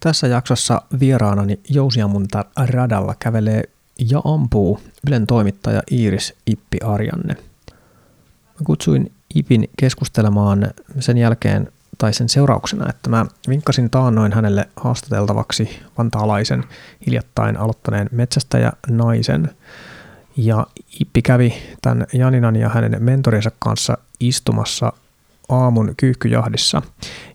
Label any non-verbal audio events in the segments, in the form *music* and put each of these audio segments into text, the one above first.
Tässä jaksossa vieraanani Jousiamunta radalla kävelee ja ampuu Ylen toimittaja Iiris Ippi Arjanne. Mä kutsuin Ipin keskustelemaan sen jälkeen tai sen seurauksena, että mä vinkkasin taannoin hänelle haastateltavaksi vantaalaisen hiljattain aloittaneen metsästäjä naisen. Ja Ippi kävi tämän Janinan ja hänen mentorinsa kanssa istumassa aamun kyyhkyjahdissa.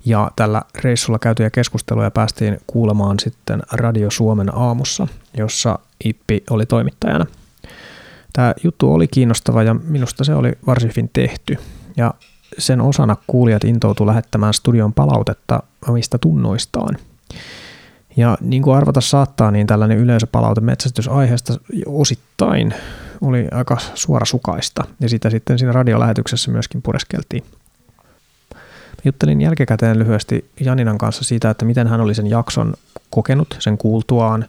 Ja tällä reissulla käytyjä keskusteluja päästiin kuulemaan sitten Radio Suomen aamussa, jossa Ippi oli toimittajana. Tämä juttu oli kiinnostava ja minusta se oli varsin hyvin tehty. Ja sen osana kuulijat intoutu lähettämään studion palautetta omista tunnoistaan. Ja niin kuin arvata saattaa, niin tällainen yleisöpalaute metsästysaiheesta osittain oli aika suorasukaista. Ja sitä sitten siinä radiolähetyksessä myöskin pureskeltiin. Juttelin jälkikäteen lyhyesti Janinan kanssa siitä, että miten hän oli sen jakson kokenut, sen kuultuaan.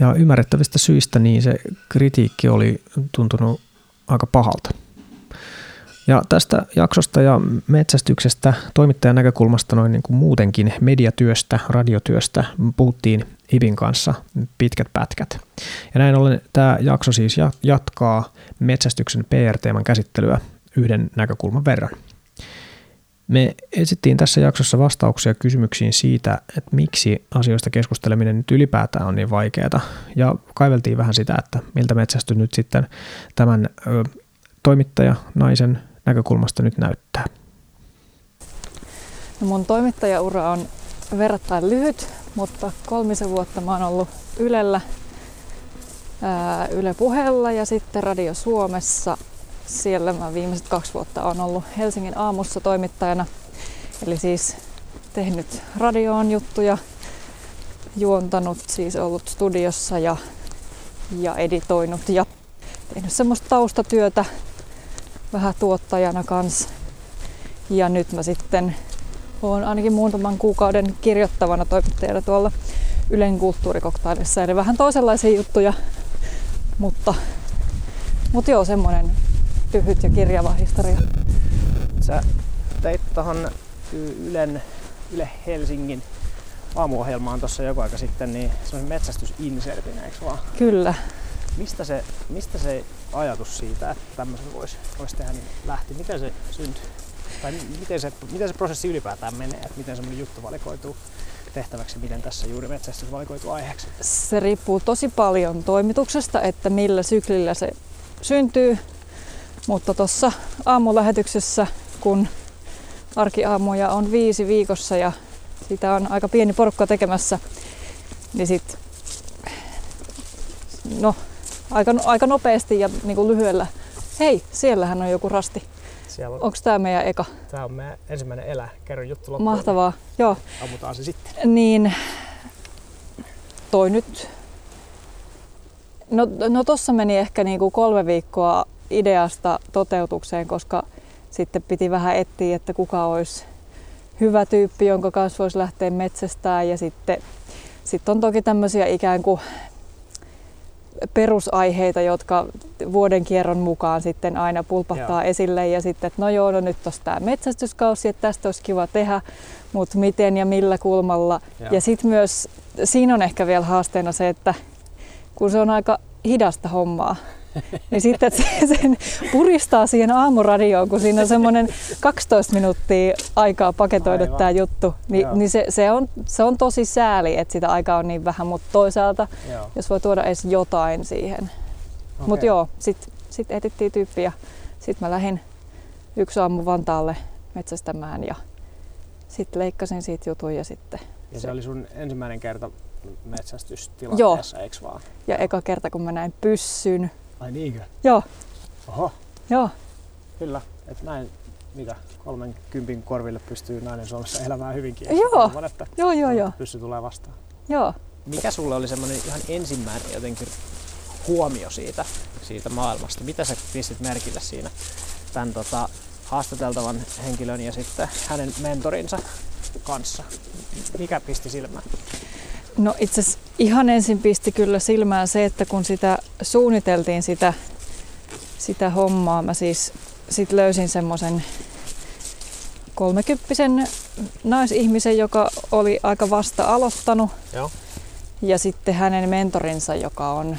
Ja ymmärrettävistä syistä niin se kritiikki oli tuntunut aika pahalta. Ja tästä jaksosta ja metsästyksestä toimittajan näkökulmasta noin niin kuin muutenkin mediatyöstä, radiotyöstä puhuttiin Ivin kanssa pitkät pätkät. Ja näin ollen tämä jakso siis jatkaa metsästyksen PR-teeman käsittelyä yhden näkökulman verran. Me esittiin tässä jaksossa vastauksia kysymyksiin siitä, että miksi asioista keskusteleminen nyt ylipäätään on niin vaikeaa, ja kaiveltiin vähän sitä, että miltä metsästys nyt sitten tämän ö, toimittaja naisen näkökulmasta nyt näyttää. No mun toimittajaura on verrattain lyhyt, mutta kolmisen vuotta mä oon ollut Ylellä, ää, Yle Puheella ja sitten Radio Suomessa siellä mä viimeiset kaksi vuotta on ollut Helsingin aamussa toimittajana. Eli siis tehnyt radioon juttuja, juontanut, siis ollut studiossa ja, ja editoinut ja tehnyt semmoista taustatyötä vähän tuottajana kanssa. Ja nyt mä sitten olen ainakin muutaman kuukauden kirjoittavana toimittajana tuolla Ylen kulttuurikoktailissa. Eli vähän toisenlaisia juttuja, mutta, mutta joo, semmoinen lyhyt ja kirjava historia. Sä teit tuohon Ylen, Yle Helsingin aamuohjelmaan tuossa joku aika sitten niin semmoisen metsästysinsertin, eikö vaan? Kyllä. Mistä se, mistä se ajatus siitä, että tämmöisen voisi vois tehdä, niin lähti? Miten se syntyi? Tai miten se, miten se prosessi ylipäätään menee? Että miten semmoinen juttu valikoituu tehtäväksi, miten tässä juuri metsästys valikoituu aiheeksi? Se riippuu tosi paljon toimituksesta, että millä syklillä se syntyy mutta tuossa aamulähetyksessä, kun arkiaamuja on viisi viikossa ja sitä on aika pieni porukka tekemässä, niin sit, no, aika, aika nopeasti ja niin kuin lyhyellä, hei, siellähän on joku rasti. Siellä on. Onko tämä meidän eka? Tämä on meidän ensimmäinen elä. Kerro juttu loppuun. Mahtavaa, joo. Ammutaan se sitten. Niin, toi nyt No, no tossa meni ehkä niinku kolme viikkoa ideasta toteutukseen, koska sitten piti vähän etsiä, että kuka olisi hyvä tyyppi, jonka kanssa voisi lähteä metsästään. Ja sitten, sitten on toki tämmöisiä ikään kuin perusaiheita, jotka vuoden kierron mukaan sitten aina pulpahtaa joo. esille ja sitten, että no joo, no nyt on tämä metsästyskausi, että tästä olisi kiva tehdä, mutta miten ja millä kulmalla. Joo. Ja sitten myös siinä on ehkä vielä haasteena se, että kun se on aika hidasta hommaa, niin sitten että se, sen puristaa siihen aamuradioon, kun siinä on semmoinen 12 minuuttia aikaa paketoida tämä juttu. Niin, niin se, se, on, se on tosi sääli, että sitä aikaa on niin vähän, mutta toisaalta, joo. jos voi tuoda edes jotain siihen. Okay. Mutta joo, sitten sit etittiin tyyppiä. Sitten mä lähdin yksi aamu Vantaalle metsästämään ja sitten leikkasin siitä jutun ja sitten... Ja se, se oli sun ensimmäinen kerta metsästystilanteessa, eikö vaan? Ja eka kerta kun mä näin pyssyn, Ai niinkö? Joo. Oho. Joo. Kyllä, että näin mitä, kolmen kympin korville pystyy nainen Suomessa elämään hyvinkin. Joo. Toivon, että joo, joo, joo. Pyssy tulee vastaan. Joo. Mikä sulle oli semmoinen ihan ensimmäinen jotenkin huomio siitä, siitä maailmasta? Mitä sä pistit merkille siinä tämän tota, haastateltavan henkilön ja sitten hänen mentorinsa kanssa? Mikä pisti silmään? No itse asiassa ihan ensin pisti kyllä silmään se, että kun sitä suunniteltiin sitä, sitä hommaa, mä siis sit löysin semmoisen kolmekymppisen naisihmisen, joka oli aika vasta aloittanut. Joo. Ja sitten hänen mentorinsa, joka on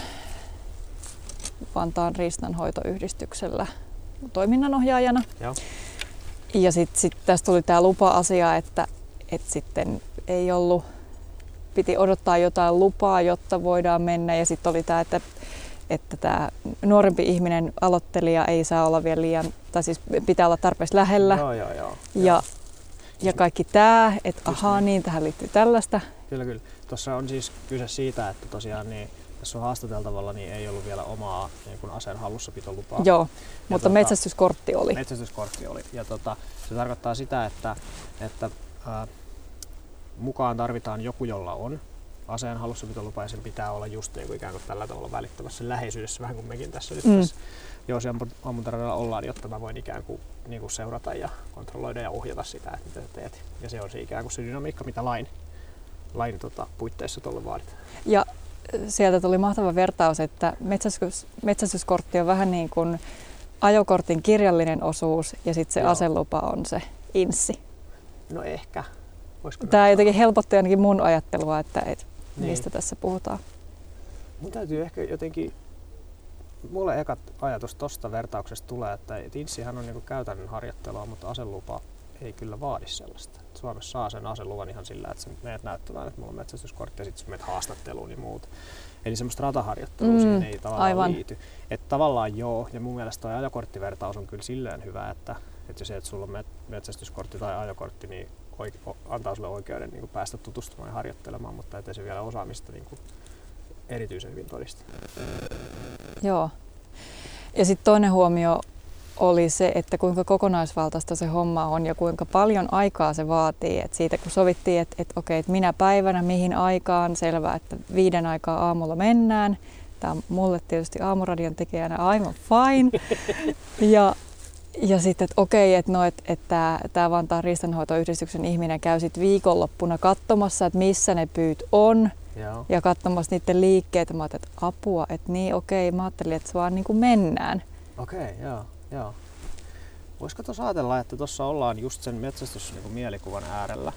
Vantaan riistanhoitoyhdistyksellä toiminnanohjaajana. Joo. Ja sitten sit tästä tuli tämä lupa-asia, että, että sitten ei ollut, piti odottaa jotain lupaa, jotta voidaan mennä. Ja sitten oli tämä, että, että tämä nuorempi ihminen, aloittelija, ei saa olla vielä liian, tai siis pitää olla tarpeeksi lähellä. Joo, joo, joo. Ja, ja kaikki tämä, että ahaa, niin. niin tähän liittyy tällaista. Kyllä, kyllä. Tuossa on siis kyse siitä, että tosiaan niin, tässä on haastateltavalla niin ei ollut vielä omaa niin kuin aseen hallussapitolupaa. Joo, mutta tota- metsästyskortti oli. Metsästyskortti oli. Ja tota, se tarkoittaa sitä, että, että ää, mukaan tarvitaan joku, jolla on aseen hallussapitolupa ja sen pitää olla just niin kuin ikään kuin tällä tavalla välittävässä läheisyydessä, vähän kuin mekin tässä nyt Mm. tässä Jousi ammuntaradalla ollaan, jotta mä voin ikään kuin, niin kuin seurata ja kontrolloida ja ohjata sitä, että mitä sä teet. Ja se on se ikään kuin se dynamiikka, mitä lain, lain tota, puitteissa tuolle vaaditaan. Ja sieltä tuli mahtava vertaus, että metsästys, metsästyskortti on vähän niin kuin ajokortin kirjallinen osuus ja sitten se Joo. aselupa on se inssi. No ehkä. Voisiko Tämä jotenkin helpotti ainakin mun ajattelua, että et Niin. mistä tässä puhutaan. Mun täytyy ehkä jotenkin, mulle ekat ajatus tosta vertauksesta tulee, että et inssihän on niinku käytännön harjoittelua, mutta aselupa ei kyllä vaadi sellaista. Et Suomessa saa sen aseluvan ihan sillä, että sä menet näyttämään, että mulla on metsästyskortti ja sitten sä menet haastatteluun ja muut. Eli semmoista rataharjoittelua Mm, siihen ei tavallaan aivan. liity. Että tavallaan joo, ja mun mielestä tuo ajokorttivertaus on kyllä silleen hyvä, että, että se, että sulla on met- metsästyskortti tai ajokortti, niin oike- antaa sulle oikeuden niin päästä tutustumaan ja harjoittelemaan, mutta ettei se vielä osaamista niin kuin erityisen hyvin todista. Joo. Ja sitten toinen huomio oli se, että kuinka kokonaisvaltaista se homma on ja kuinka paljon aikaa se vaatii. Et siitä kun sovittiin, että et okei, että minä päivänä, mihin aikaan, selvä, että viiden aikaa aamulla mennään. Tämä on mulle tietysti aamuradion tekijänä aivan fine. *laughs* ja, ja sitten, että okei, että no, et, et tämä Vantaan riistanhoitoyhdistyksen ihminen käy sitten viikonloppuna katsomassa, että missä ne pyyt on Joo. ja katsomassa niiden liikkeitä. Mä ajattelin, että apua, että niin okei, mä ajattelin, että se vaan niin kuin mennään. Okei, okay, joo, joo. Voisiko tuossa ajatella, että tuossa ollaan just sen metsästys niin mielikuvan äärellä?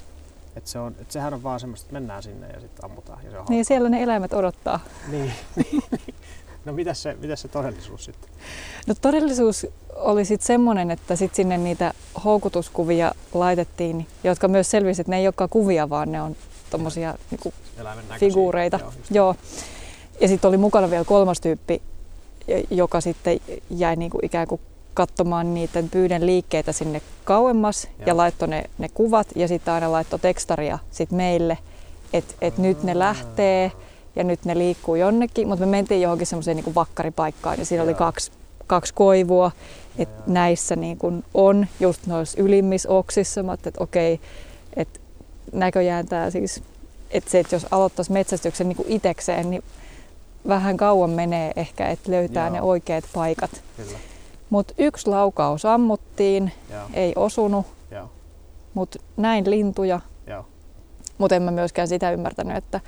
Että se on, et sehän on vaan semmoista, että mennään sinne ja sitten ammutaan ja se on Niin hauskaa. siellä ne eläimet odottaa. Niin, *laughs* niin, niin. No mitäs se, mitäs se todellisuus sitten? No todellisuus oli sitten semmoinen, että sit sinne niitä houkutuskuvia laitettiin, jotka myös selvisi, että ne ei olekaan kuvia, vaan ne on tommosia niinku figuureita. Joo. Joo. Ja sitten oli mukana vielä kolmas tyyppi, joka sitten jäi niinku ikään kuin katsomaan niiden pyyden liikkeitä sinne kauemmas Joo. ja laittoi ne, ne kuvat ja sitten aina laittoi tekstaria sit meille, että et nyt ne lähtee ja nyt ne liikkuu jonnekin, mutta me mentiin johonkin semmoiseen niinku vakkaripaikkaan ja siinä oli kaksi, kaksi koivua, että näissä niinku on just noissa ylimmissä oksissa, että okei, että näköjään tämä siis, että se, että jos aloittaisi metsästyksen niinku itekseen, niin vähän kauan menee ehkä, että löytää Joo. ne oikeat paikat. Mutta yksi laukaus ammuttiin, joo, ei osunut, mutta näin lintuja. Mutta en mä myöskään sitä ymmärtänyt, että,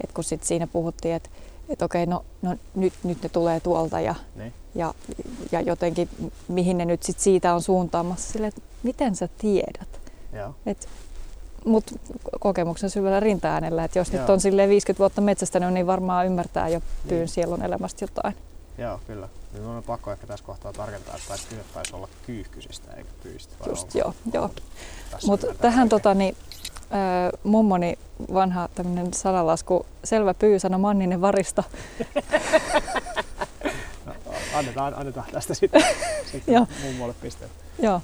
että kun sit siinä puhuttiin, että, että okei, no, no nyt, nyt ne tulee tuolta ja, Niin. ja, ja jotenkin mihin ne nyt sit siitä on suuntaamassa. Sille, että miten sä tiedät? Mutta kokemuksen syvällä rintaäänellä, että jos nyt Joo. on silleen 50 vuotta metsästänyt, niin varmaan ymmärtää jo pyyn Niin. sielun elämästä jotain. Joo, kyllä. Nyt on pakko ehkä tässä kohtaa tarkentaa, että kyse taisi olla kyyhkysistä eikä pyistä. Just onko- joo, joo. Mutta tähän tota, niin, ö, mummoni vanha tämmöinen sanalasku, selvä pyy sano Manninen varista. No, annetaan, annetaan tästä sitten, *laughs* sitten mummolle pisteet.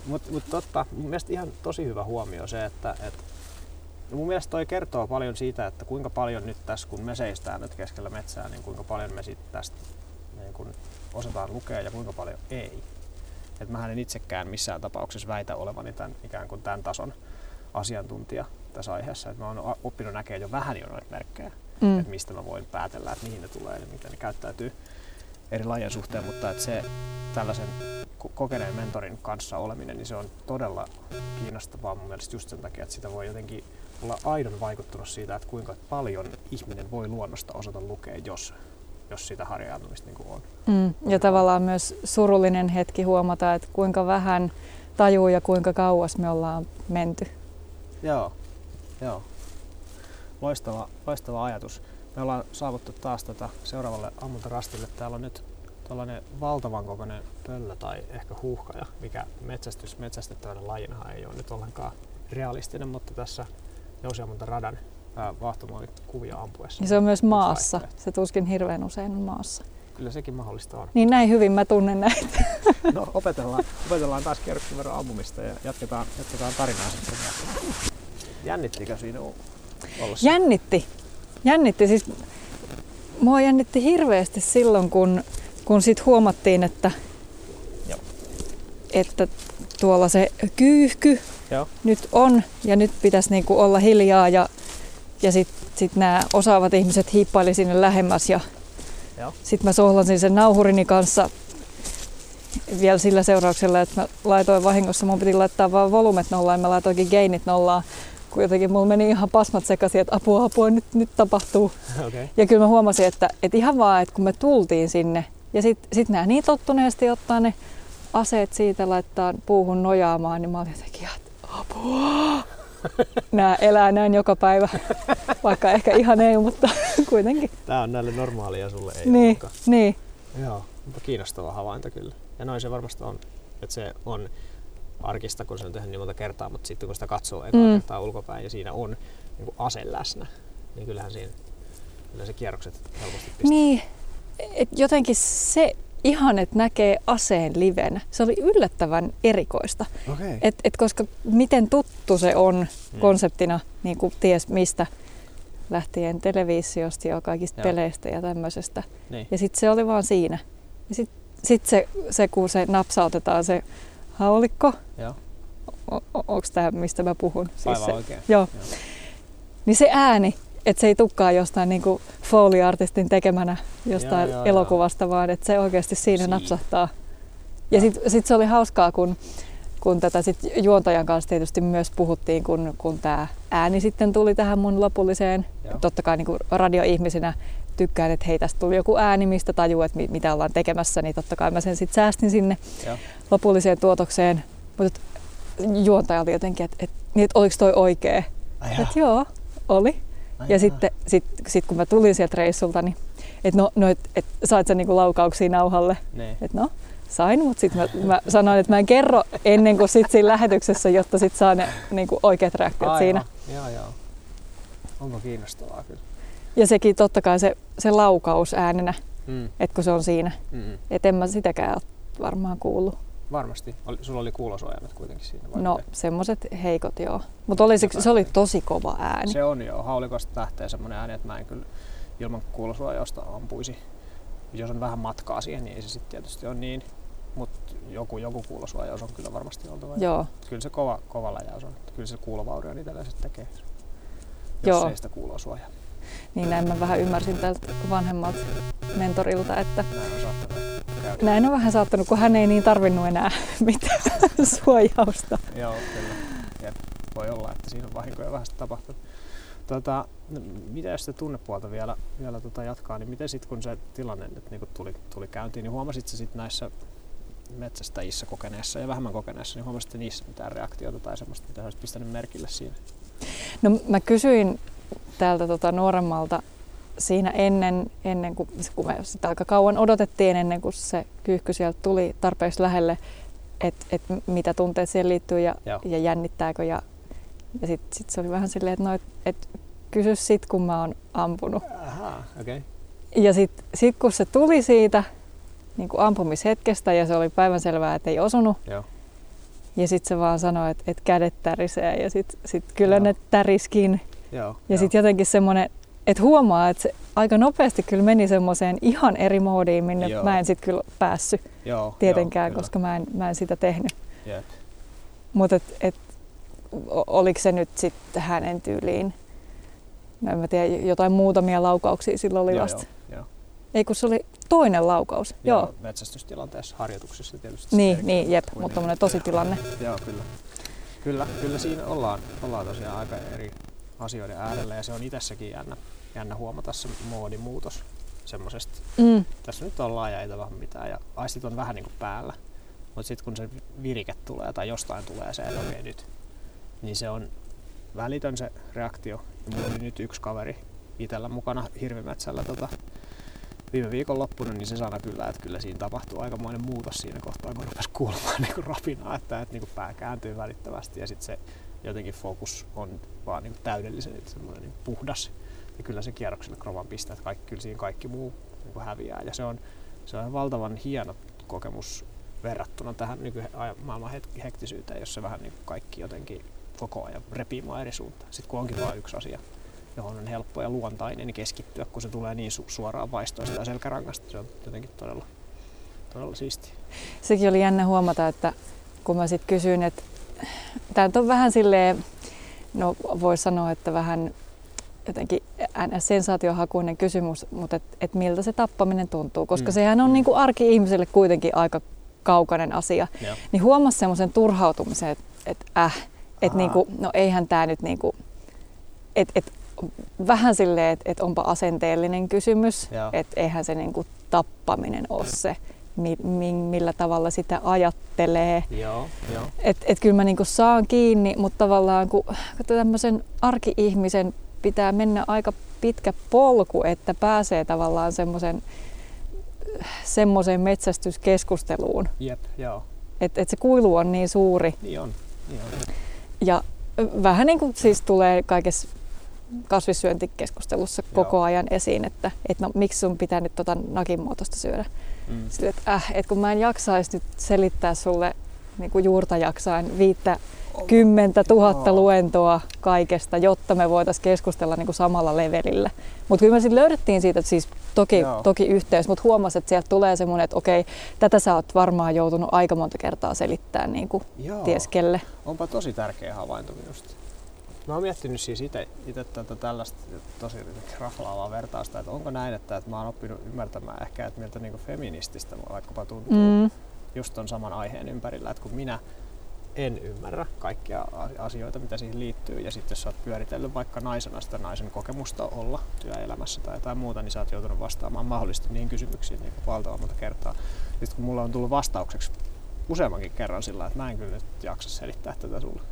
Mutta mut totta, mun mielestä ihan tosi hyvä huomio se, että et, no mun mielestä toi kertoo paljon siitä, että kuinka paljon nyt tässä, kun me seistään nyt keskellä metsää, niin kuinka paljon me sitten tästä niin kun osataan lukea ja kuinka paljon ei. Et mähän en itsekään missään tapauksessa väitä olevani tämän, ikään kuin tämän tason asiantuntija tässä aiheessa. Et mä oon oppinut näkemään jo vähän jo noita merkkejä, mm. että mistä mä voin päätellä, että mihin ne tulee ja miten ne käyttäytyy eri lajien suhteen, mutta että se tällaisen ko- kokeneen mentorin kanssa oleminen, niin se on todella kiinnostavaa mun mielestä just sen takia, että sitä voi jotenkin olla aidon vaikuttunut siitä, että kuinka paljon ihminen voi luonnosta osata lukea, jos, jos sitä harjaantumista niin on. Mm. Ja tavallaan myös surullinen hetki huomata, että kuinka vähän tajuu ja kuinka kauas me ollaan menty. Joo, joo. Loistava, loistava ajatus. Me ollaan saavuttu taas tota seuraavalle ammuntarastille. Täällä on nyt tällainen valtavan kokoinen pöllö tai ehkä huuhkaja, mikä metsästys metsästettävänä lajinahan ei ole nyt ollenkaan realistinen, mutta tässä jousiammunta radan vahtomaali kuvia ampuessa. Niin se on myös maassa. Se tuskin hirveän usein on maassa. Kyllä sekin mahdollista on. Niin näin hyvin mä tunnen näitä. No opetellaan, opetellaan taas kierroksen verran ampumista ja jatketaan, jatketaan tarinaa sitten. Jännittikö siinä ollessa? Jännitti. Jännitti. Siis mua jännitti hirveästi silloin, kun, kun sit huomattiin, että, Joo. että tuolla se kyyhky Joo. nyt on ja nyt pitäisi niinku olla hiljaa ja, ja sitten sit nämä osaavat ihmiset hiippaili sinne lähemmäs ja sitten mä sohlasin sen nauhurini kanssa vielä sillä seurauksella, että mä laitoin vahingossa, mun piti laittaa vaan volumet nollaan ja mä laitoinkin geinit nollaan, kun jotenkin mulla meni ihan pasmat sekaisin, että apua, apua, nyt, nyt tapahtuu. *laughs* Okay. Ja kyllä mä huomasin, että, että ihan vaan, että kun me tultiin sinne ja sitten sit nämä niin tottuneesti ottaa ne aseet siitä, laittaa puuhun nojaamaan, niin mä olin jotenkin, että apua. *laughs* Nämä elää näin joka päivä, *laughs* vaikka ehkä ihan ei, mutta kuitenkin. Tämä on näille normaalia, sulle ei niin, niin. Joo, mutta kiinnostava havainto kyllä. Ja noin se varmasti on, että se on arkista, kun se on tehnyt niin monta kertaa, mutta sitten kun sitä katsoo ekaa mm. kertaa ulkopäin ja siinä on niin kuin ase läsnä, niin kyllähän siinä kyllä se kierrokset helposti pistää. Niin, et jotenkin se ihan, että näkee aseen livenä. Se oli yllättävän erikoista. Okay. Et, et koska miten tuttu se on mm. konseptina, niin kuin ties mistä lähtien televisiosta ja kaikista Joo. peleistä ja tämmöisestä. Niin. Ja sitten se oli vaan siinä. Ja sitten sit se, se, kun se napsautetaan se haulikko, Joo. onko tämä mistä mä puhun? Siis se, oikein. Joo. joo. Niin se ääni, että se ei tukkaa jostain niin kuin Foley-artistin tekemänä jostain joo, joo, elokuvasta, joo. vaan että se oikeasti siinä Siin. napsahtaa. Ja sitten sit se oli hauskaa, kun, kun tätä sit juontajan kanssa tietysti myös puhuttiin, kun, kun tämä ääni sitten tuli tähän mun lopulliseen. Joo. Totta kai niin kuin radioihmisenä tykkään, että hei tästä tuli joku ääni, mistä tajuu, että mitä ollaan tekemässä, niin totta kai mä sen sitten säästin sinne Joo. lopulliseen tuotokseen. Mutta juontaja oli jotenkin, että, että, niin, että oliko toi oikea? Että joo, oli. Ai ja sitten sit, sit kun mä tulin sieltä reissulta, niin että no, no et, et, sait sä niinku laukauksia nauhalle? Niin. Että no, sain, mutta sitten mä, mä sanoin, että mä en kerro ennen kuin sit siinä lähetyksessä, jotta sit saa ne niinku oikeat reaktiot Aivan. siinä. Joo, joo. Onko kiinnostavaa kyllä. Ja sekin totta kai se, se laukaus äänenä, mm. että kun se on siinä. Mm. Että en mä sitäkään ole varmaan kuullut. Varmasti. Sulla oli kuulosuojaimet kuitenkin siinä. Vai no semmoset heikot joo. Mutta se, se oli tosi kova ääni. Se on joo. Haulikosta lähtee semmoinen ääni, että mä en kyllä ilman kuulosuojausta ampuisi. Jos on vähän matkaa siihen, niin ei se sitten tietysti ole niin. Mutta joku, joku kuulosuojaus on kyllä varmasti oltava. Joo. Kyllä se kova, kova läjäys on. Kyllä se kuulovaurio itsellä sitten tekee, jos Joo. ei sitä kuulosuojaa. Niin näin mä vähän ymmärsin tältä vanhemmalta mentorilta, että näin on vähän saattanut, kun hän ei niin tarvinnut enää *laughs* mitään *laughs* suojausta. Joo, kyllä. Ja voi olla, että siinä on vahinkoja vähän tapahtunut. Tota, no, mitä jos se tunnepuolta vielä, vielä tota jatkaa, niin miten sitten kun se tilanne nyt niin tuli, tuli käyntiin, niin huomasit sä sitten näissä metsästäjissä kokeneessa ja vähemmän kokeneessa, niin huomasit niissä mitään reaktiota tai semmoista, mitä olisit pistänyt merkille siinä? No mä kysyin täältä tota nuoremmalta siinä ennen, ennen kuin, kun me sitä aika kauan odotettiin ennen kuin se kyyhky sieltä tuli tarpeeksi lähelle, että et mitä tunteet siihen liittyy ja, ja jännittääkö. Ja, ja sitten sit se oli vähän silleen, että no, et, et kysy sit kun mä oon ampunut. Aha, okay. Ja sitten sit kun se tuli siitä niin kuin ampumishetkestä ja se oli päivänselvää, että ei osunut. Joo. Ja sitten se vaan sanoi, että, että kädet tärisee ja sitten sit kyllä Joo. ne täriskin. Joo, ja sitten jotenkin semmoinen, että huomaa, että se aika nopeasti kyllä meni semmoiseen ihan eri moodiin, minne joo. mä en sitten kyllä päässyt joo, tietenkään, joo, koska mä en, mä en sitä tehnyt. Mutta et, et, oliko se nyt sitten hänen tyyliin, en mä tiedä, jotain muutamia laukauksia silloin oli joo, vasta. Joo, joo. Ei kun se oli toinen laukaus. Joo, joo. metsästystilanteessa, harjoituksessa tietysti. Niin, niin jep, mutta tämmöinen tositilanne. Joo, kyllä. Kyllä, kyllä siinä ollaan, ollaan tosiaan aika eri asioiden äärellä ja se on itsessäkin jännä, jännä huomata se moodimuutos semmoisesta. Mm. Tässä nyt ollaan ja ei tapahdu mitään ja aistit on vähän niin kuin päällä. Mutta sitten kun se virike tulee tai jostain tulee se, että okei nyt, niin se on välitön se reaktio. Ja mulla oli nyt yksi kaveri itsellä mukana hirvimetsällä tota, viime viikon loppuna, niin se sana kyllä, että kyllä siinä tapahtuu aikamoinen muutos siinä kohtaa, kun rupesi kuulemaan *laughs* niin rapinaa, että, että niin pää kääntyy välittömästi ja sitten se jotenkin fokus on vaan niin täydellisen semmoinen niin puhdas. Ja kyllä se kierrokselle krovan pistää, että kaikki, kyllä siinä kaikki muu niin häviää. Ja se on, se on valtavan hieno kokemus verrattuna tähän nykymaailman hektisyyteen, jossa vähän niin kaikki jotenkin koko ajan repii eri suuntaan. Sitten kun onkin vain yksi asia, johon on helppo ja luontainen keskittyä, kun se tulee niin su- suoraan vaistoista ja selkärangasta. Se on jotenkin todella, todella siistiä. Sekin oli jännä huomata, että kun mä sitten kysyin, että tämä on vähän silleen, no voi sanoa, että vähän jotenkin sensaatiohakuinen kysymys, mutta et, et miltä se tappaminen tuntuu, koska mm. sehän on mm. niin kuin arki-ihmiselle kuitenkin aika kaukainen asia. Joo. Niin huomasi semmoisen turhautumisen, että et, äh, että niinku, no eihän tämä nyt niinku, että et, vähän silleen, että et onpa asenteellinen kysymys, että eihän se niinku tappaminen ole se, mi, mi, millä tavalla sitä ajattelee. Joo, joo. Et, et kyllä mä niinku saan kiinni, mutta tavallaan kun, kun tämmöisen arki-ihmisen pitää mennä aika pitkä polku, että pääsee tavallaan semmoisen semmoiseen metsästyskeskusteluun. Jep, joo. Että et se kuilu on niin suuri. Niin on. Niin on. Ja vähän niin kuin siis tulee kaikessa kasvissyöntikeskustelussa Joo. koko ajan esiin, että, että no, miksi sun pitää nyt tota nakin muotoista syödä. Mm. Sille, että, äh, että kun mä en jaksaisi nyt selittää sulle niin kuin juurta jaksain viittä kymmentä tuhatta luentoa kaikesta, jotta me voitaisiin keskustella niin kuin samalla levelillä. Mutta kyllä me sitten löydettiin siitä, että siis toki, toki yhteys, mutta huomasin, että sieltä tulee semmoinen, että okei, tätä sä oot varmaan joutunut aika monta kertaa selittämään niin kuin tieskelle. Onpa tosi tärkeä havainto minusta. Mä oon miettinyt siis itse tätä tällaista tosi raflaavaa vertausta, että onko näin, että, että mä oon oppinut ymmärtämään ehkä, että miltä niin feminististä vaikkapa tuntuu mm. just ton saman aiheen ympärillä, että kun minä en ymmärrä kaikkia asioita, mitä siihen liittyy. Ja sitten jos sä oot pyöritellyt vaikka naisena sitä naisen kokemusta olla työelämässä tai jotain muuta, niin sä oot joutunut vastaamaan mahdollisesti niihin kysymyksiin niin valtavan monta kertaa. Sitten kun mulla on tullut vastaukseksi useammankin kerran sillä, että mä en kyllä nyt jaksa selittää tätä sulle.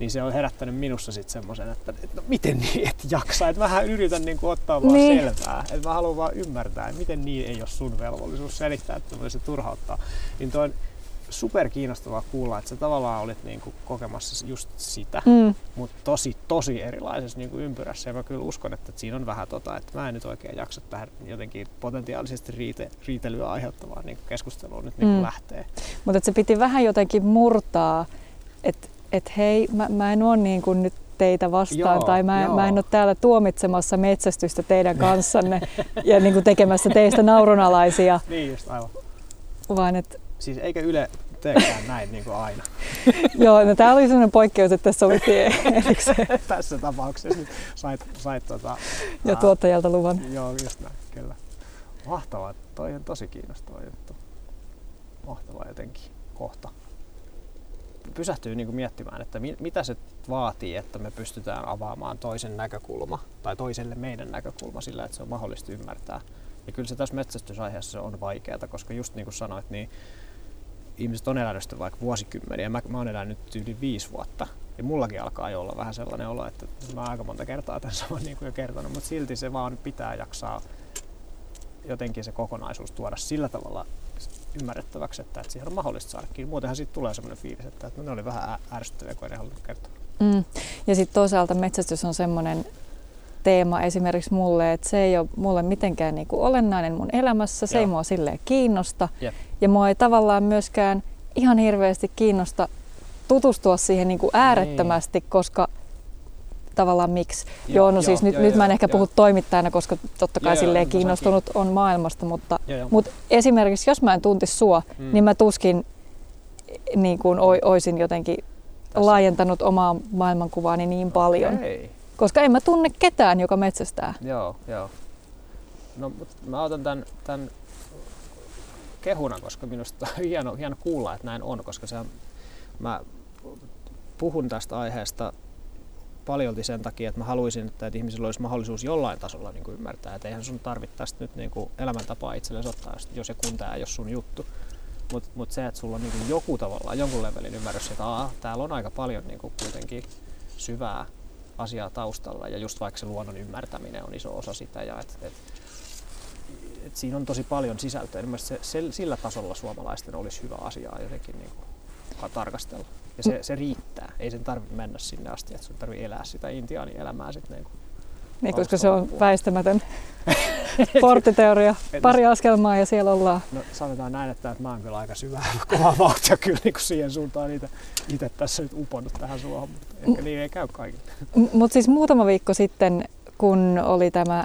Niin se on herättänyt minussa sitten semmoisen, että, että no miten niin et jaksa, että vähän yritän niin kuin ottaa vaan niin. selvää, että mä haluan vaan ymmärtää, että miten niin ei ole sun velvollisuus selittää, että se turhauttaa. Niin toi super kiinnostavaa kuulla, että sä tavallaan olit niin kuin kokemassa just sitä, mm. mutta tosi, tosi erilaisessa niin kuin ympyrässä. Ja mä kyllä uskon, että siinä on vähän tota, että mä en nyt oikein jaksa tähän jotenkin potentiaalisesti riite, riitelyä aiheuttavaan niin keskusteluun nyt niin mm. lähtee. Mutta se piti vähän jotenkin murtaa, että et hei, mä, mä en ole niin kuin nyt teitä vastaan joo, tai mä, mä en ole täällä tuomitsemassa metsästystä teidän kanssanne ja niin kuin tekemässä teistä naurunalaisia. *laughs* niin just, aivan. Vaan että Siis eikä Yle teekään näin niin kuin aina. *laughs* Joo, no tämä oli sellainen poikkeus, että tässä sovittiin erikseen. *laughs* Tässä tapauksessa sait, sait tota, ja tuottajalta luvan. Joo, just näin, kyllä. Mahtavaa, toi on tosi kiinnostava juttu. Mahtavaa jotenkin kohta. Pysähtyy niin kuin miettimään, että mi- mitä se vaatii, että me pystytään avaamaan toisen näkökulma tai toiselle meidän näkökulma sillä, että se on mahdollista ymmärtää. Ja kyllä se tässä metsästysaiheessa on vaikeaa, koska just niin kuin sanoit, niin ihmiset on elänyt sitä vaikka vuosikymmeniä. Mä, mä oon elänyt yli viisi vuotta. Ja mullakin alkaa jo olla vähän sellainen olo, että mä aika monta kertaa tämän saman niin kuin jo kertonut, mutta silti se vaan pitää jaksaa jotenkin se kokonaisuus tuoda sillä tavalla ymmärrettäväksi, että, että siihen on mahdollista saada kiinni. Muutenhan siitä tulee sellainen fiilis, että, että ne oli vähän ärsyttäviä, kun en halunnut kertoa. Mm. Ja sitten toisaalta metsästys on semmoinen teema esimerkiksi mulle, että se ei ole mulle mitenkään niin kuin olennainen mun elämässä, se Joo. ei mua silleen kiinnosta. Yep. Ja mua ei tavallaan myöskään ihan hirveästi kiinnosta tutustua siihen niin kuin äärettömästi, niin. koska tavallaan miksi. Joo, joo no siis jo, nyt, jo, nyt mä en ehkä jo. puhu toimittajana, koska totta kai jo, silleen jo, kiinnostunut on maailmasta, mutta, jo, jo. mutta esimerkiksi jos mä en tuntisi sua, mm. niin mä tuskin niin kuin oisin jotenkin Tässä. laajentanut omaa maailmankuvaani niin paljon. Okay. Koska en mä tunne ketään, joka metsästää. Joo, joo. No, mä otan tämän, tämän kehuna, koska minusta on *laughs* hieno, hieno kuulla, että näin on, koska se mä puhun tästä aiheesta paljolti sen takia, että mä haluaisin, että, ihmisillä olisi mahdollisuus jollain tasolla niin kuin ymmärtää, että eihän sun tarvittaisi nyt niin kuin elämäntapaa itsellesi ottaa, jos ja kun tämä ei ole sun juttu. Mutta mut se, että sulla on niin kuin joku tavallaan, jonkun levelin ymmärrys, että täällä on aika paljon niin kuin kuitenkin syvää asiaa taustalla ja just vaikka se luonnon ymmärtäminen on iso osa sitä ja et, et, et siinä on tosi paljon sisältöä. Mielestäni se, se, sillä tasolla suomalaisten olisi hyvä asiaa jotenkin niin kuin tarkastella. Ja se, se riittää. Ei sen tarvitse mennä sinne asti, että sun tarvitsee elää sitä intiaanin elämää sitten niin niin, koska se on väistämätön *laughs* porttiteoria. Pari askelmaa ja siellä ollaan. No sanotaan näin, että mä oon kyllä aika syvää *laughs* kovaa vauhtia kyllä niin kuin siihen suuntaan itse, itse tässä nyt uponnut tähän suohon, mutta ehkä niin ei käy kaikille. Mutta siis muutama viikko sitten, kun oli tämä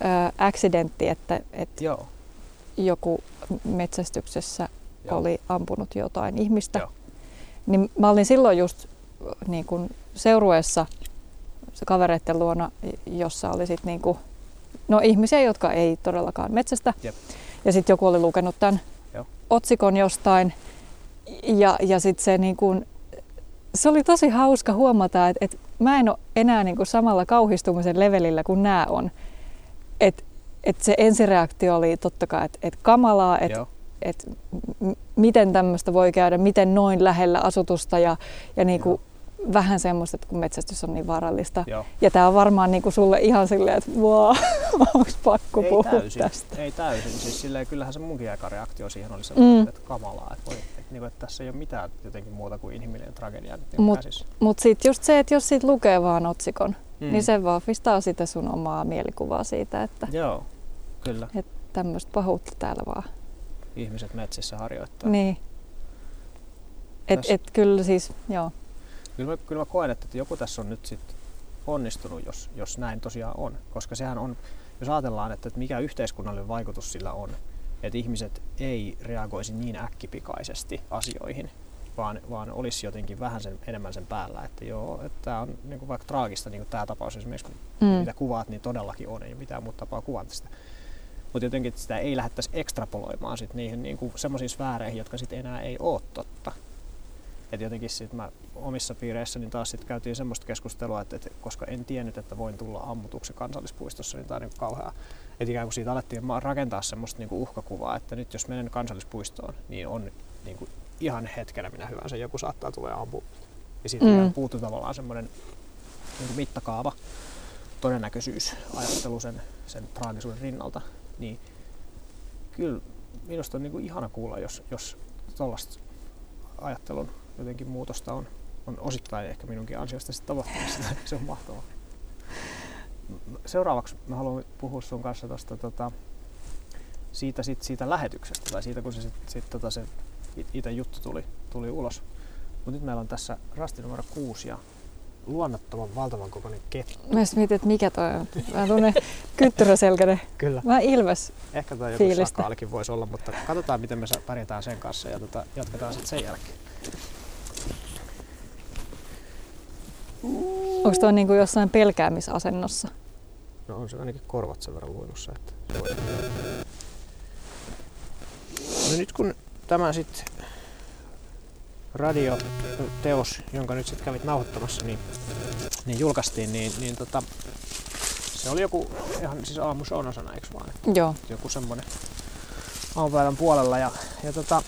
ää, accidentti, että, että Joo. joku metsästyksessä Joo. oli ampunut jotain ihmistä, Joo. Niin mä olin silloin just niin kun seurueessa se kavereiden luona, jossa oli sitten niinku, no ihmisiä, jotka ei todellakaan metsästä. Jep. Ja sitten joku oli lukenut tämän Joo. otsikon jostain. Ja, ja sitten se, niinku, se oli tosi hauska huomata, että et mä en ole enää niinku samalla kauhistumisen levelillä kuin nämä on. Että et se ensireaktio oli totta kai, että et kamalaa, että et miten tämmöistä voi käydä, miten noin lähellä asutusta ja, ja niinku, vähän semmoista, että kun metsästys on niin vaarallista. Joo. Ja tämä on varmaan niinku sulle ihan silleen, että wow, *laughs* onko pakko ei puhua täysin, tästä? Ei täysin. Siis silleen, kyllähän se munkin aika reaktio siihen oli sellainen, mm. että kamalaa. Että, voi, että, niinku, että tässä ei ole mitään jotenkin muuta kuin inhimillinen tragedia nyt Mutta mut sitten just se, että jos siitä lukee vaan otsikon, mm. niin se vahvistaa sitä sun omaa mielikuvaa siitä, että Joo, kyllä. Että tämmöistä pahuutta täällä vaan. Ihmiset metsissä harjoittaa. Niin. Et, et kyllä siis, joo. Kyllä mä, kyllä mä koen, että joku tässä on nyt sitten onnistunut, jos, jos näin tosiaan on. Koska sehän on, jos ajatellaan, että, että mikä yhteiskunnallinen vaikutus sillä on, että ihmiset ei reagoisi niin äkkipikaisesti asioihin, vaan, vaan olisi jotenkin vähän sen, enemmän sen päällä, että joo, että tämä on niin kuin vaikka traagista, niin kuin tämä tapaus esimerkiksi, mm. mitä kuvaat, niin todellakin on, ei mitään muuta tapaa kuvata sitä. Mutta jotenkin sitä ei lähdettäisi ekstrapoloimaan sit niihin niin semmoisiin sfääreihin, jotka sitten enää ei ole totta. Et jotenkin sit mä omissa piireissä niin taas sit käytiin semmoista keskustelua, että, että koska en tiennyt, että voin tulla ammutuksi kansallispuistossa, niin tämä on niin kauheaa. Että ikään kuin siitä alettiin rakentaa semmoista niin uhkakuvaa, että nyt jos menen kansallispuistoon, niin on niin kuin ihan hetkenä minä hyvänsä joku saattaa tulla ja ampua. Ja siitä mm. puuttuu tavallaan semmoinen niin kuin mittakaava, todennäköisyys ajattelu sen, sen traagisuuden rinnalta. Niin kyllä minusta on niin kuin ihana kuulla, jos, jos tuollaista ajattelun jotenkin muutosta on, on osittain ehkä minunkin ansiosta tapahtumassa. *laughs* se on mahtavaa. Seuraavaksi mä haluan puhua sun kanssa tosta, tota, siitä, sit, siitä lähetyksestä tai siitä kun se, sit, sit, tota, se itse juttu tuli, tuli ulos. Mutta nyt meillä on tässä rasti numero kuusi ja luonnottoman valtavan kokoinen kettu. Mä mietin, että mikä toi on. Mä tunnen kyttyräselkäinen. Kyllä. Mä ilves Ehkä toi joku sakaalikin voisi olla, mutta katsotaan miten me pärjätään sen kanssa ja tota, jatketaan sitten sen jälkeen. Onko tuo niin kuin jossain pelkäämisasennossa? No on se ainakin korvat sen verran luinnossa. Että No nyt kun tämä sitten radioteos, jonka nyt sitten kävit nauhoittamassa, niin, niin julkaistiin, niin, niin tota, se oli joku ihan siis aamu osana, eikö vaan? Joo. Joku semmonen aamupäivän puolella ja, ja tota,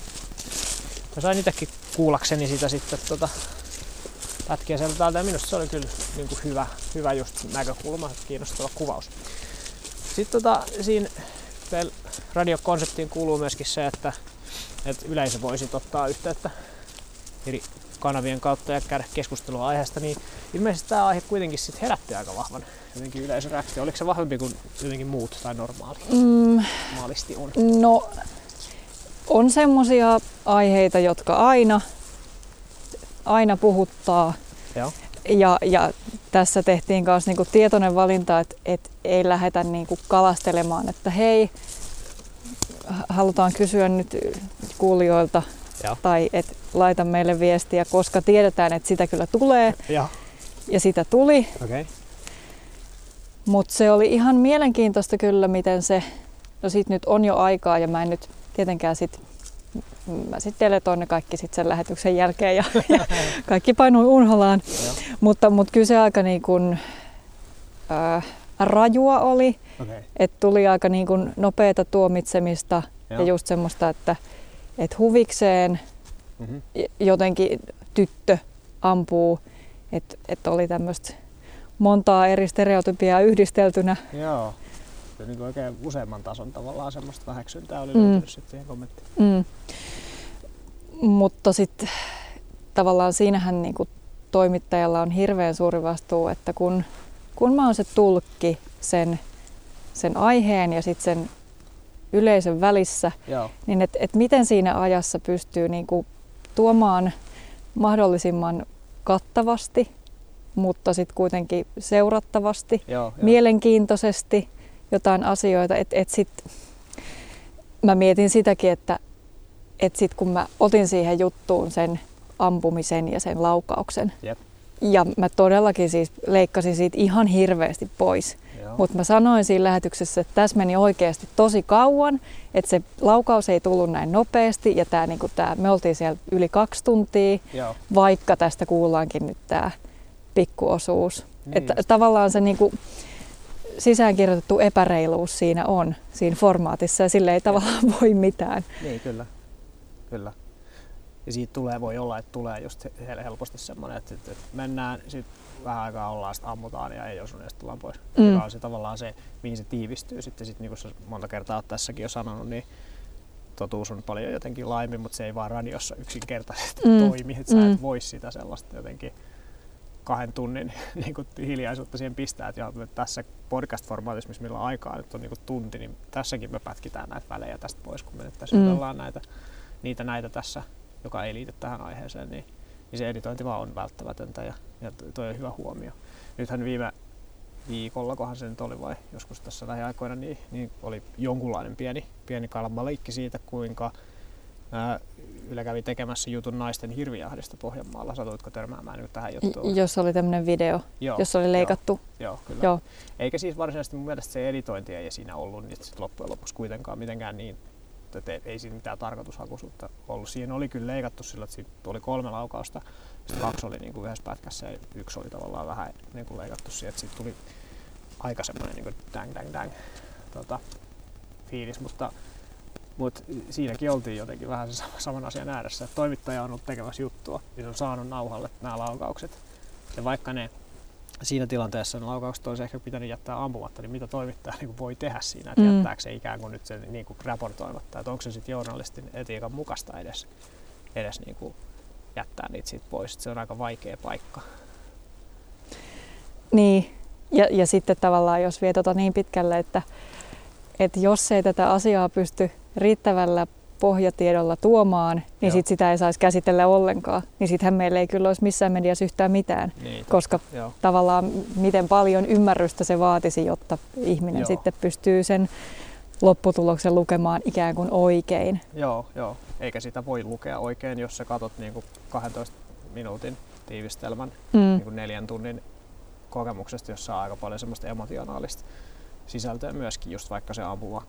mä sain itsekin kuullakseni sitä sitten tota, pätkiä sieltä täältä ja minusta se oli kyllä niin kuin hyvä, hyvä just näkökulma, kiinnostava kuvaus. Sitten tota, siinä radiokonseptiin kuuluu myöskin se, että, että yleisö voisi ottaa yhteyttä eri kanavien kautta ja käydä keskustelua aiheesta, niin ilmeisesti tämä aihe kuitenkin sit herätti aika vahvan jotenkin yleisöreaktio. Oliko se vahvempi kuin jotenkin muut tai normaali? Mm, Maalisti on. No, on semmoisia aiheita, jotka aina aina puhuttaa. Joo. Ja, ja tässä tehtiin myös niinku tietoinen valinta, että et ei lähdetä niinku kalastelemaan, että hei, halutaan kysyä nyt kuulijoilta Joo. tai että laita meille viestiä, koska tiedetään, että sitä kyllä tulee. Joo. Ja sitä tuli. Okay. Mutta se oli ihan mielenkiintoista kyllä, miten se, no siitä nyt on jo aikaa ja mä en nyt tietenkään sit mä sitten deletoin ne kaikki sit sen lähetyksen jälkeen ja, *laughs* ja kaikki painui unholaan. mutta, mutta kyllä se aika niin kuin, äh, rajua oli, okay. että tuli aika niin kuin nopeata tuomitsemista Joo. ja just semmoista, että, että huvikseen mm-hmm. jotenkin tyttö ampuu että et oli tämmöistä montaa eri stereotypiaa yhdisteltynä. Joo. Se niin oikein useamman tason tavallaan semmoista väheksyntää oli mm. löytynyt sitten siihen kommenttiin. Mm. Mutta sitten tavallaan siinähän niin kuin toimittajalla on hirveän suuri vastuu, että kun, kun mä oon se tulkki sen, sen aiheen ja sitten sen yleisön välissä, Joo. niin että et miten siinä ajassa pystyy niin kuin tuomaan mahdollisimman kattavasti, mutta sitten kuitenkin seurattavasti, Joo, joo. mielenkiintoisesti jotain asioita. Et, et sit, mä mietin sitäkin, että et sit kun mä otin siihen juttuun sen ampumisen ja sen laukauksen, Jep. ja mä todellakin siis leikkasin siitä ihan hirveästi pois. Mutta mä sanoin siinä lähetyksessä, että tässä meni oikeasti tosi kauan, että se laukaus ei tullut näin nopeasti ja tää, niinku, tää, me oltiin siellä yli kaksi tuntia, Joo. vaikka tästä kuullaankin nyt tämä pikkuosuus. Niin että tavallaan se niinku, sisäänkirjoitettu epäreiluus siinä on, siinä formaatissa ja sille ei tavallaan *laughs* voi mitään. Niin, kyllä. Kyllä. Ja siitä tulee, voi olla, että tulee just he- helposti semmoinen, että, että mennään, sitten vähän aikaa ollaan, sitten ammutaan ja ei osu, ja sitten tullaan pois. Mm. Joka on se tavallaan se, mihin se tiivistyy. Sitten sit, niin kuin monta kertaa oot tässäkin jo sanonut, niin totuus on paljon jotenkin laajempi, mutta se ei vaan radiossa yksinkertaisesti Mm. toimi. Että sä Mm. et voi sitä sellaista jotenkin kahden tunnin *laughs* niin kuin hiljaisuutta siihen pistää. Et ja tässä podcast-formaatissa, missä meillä on aikaa nyt on niin kuin tunti, niin tässäkin me pätkitään näitä välejä tästä pois, kun me nyt tässä Mm. ollaan näitä, niitä näitä tässä, joka ei liity tähän aiheeseen, niin, niin se editointi vaan on välttämätöntä ja, ja toi on hyvä huomio. Nythän viime viikolla, kohan se nyt oli vai joskus tässä lähiaikoina, niin, niin oli jonkunlainen pieni, pieni kalmaleikki siitä, kuinka ää, Yle kävi tekemässä jutun naisten hirvijahdista Pohjanmaalla. Satuitko törmäämään nyt tähän juttuun? Jos oli tämmöinen video, Joo, jossa oli leikattu. Joo, joo kyllä. Joo. Eikä siis varsinaisesti mun mielestä se editointi ei siinä ollut niin loppujen lopuksi kuitenkaan mitenkään niin, että ei, ei siinä mitään tarkoitushakuisuutta ollut. Siinä oli kyllä leikattu sillä, että siinä oli kolme laukausta, sitten kaksi oli niin kuin yhdessä pätkässä ja yksi oli tavallaan vähän niin kuin leikattu siihen, että siitä tuli aika semmoinen niin kuin dang dang dang tota, fiilis, mutta, mutta siinäkin oltiin jotenkin vähän se sama- saman asian ääressä, että toimittaja on ollut tekemässä juttua, niin on saanut nauhalle nämä laukaukset. Ja vaikka ne siinä tilanteessa ne laukaukset olisi ehkä pitänyt jättää ampumatta, niin mitä toimittaja *laughs* niin kuin voi tehdä siinä, että Mm. jättääkö se ikään kuin nyt sen niin kuin raportoimatta, että onko se sitten journalistin etiikan mukaista edes, edes niin kuin jättää niitä siitä pois. Se on aika vaikea paikka. Niin, ja, ja sitten tavallaan jos vie tota niin pitkälle, että, että jos ei tätä asiaa pysty riittävällä pohjatiedolla tuomaan, niin Joo. sit sitä ei saisi käsitellä ollenkaan. Niin sittenhän meillä ei kyllä olisi missään mediassa yhtään mitään, Niin, koska joo. tavallaan miten paljon ymmärrystä se vaatisi, jotta ihminen Joo. sitten pystyy sen lopputuloksen lukemaan ikään kuin oikein. Joo, joo. Eikä sitä voi lukea oikein, jos sä katot niin kuin 12 minuutin tiivistelmän Mm. niin kuin neljän tunnin kokemuksesta, jossa on aika paljon semmoista emotionaalista sisältöä myöskin, just vaikka se ampuma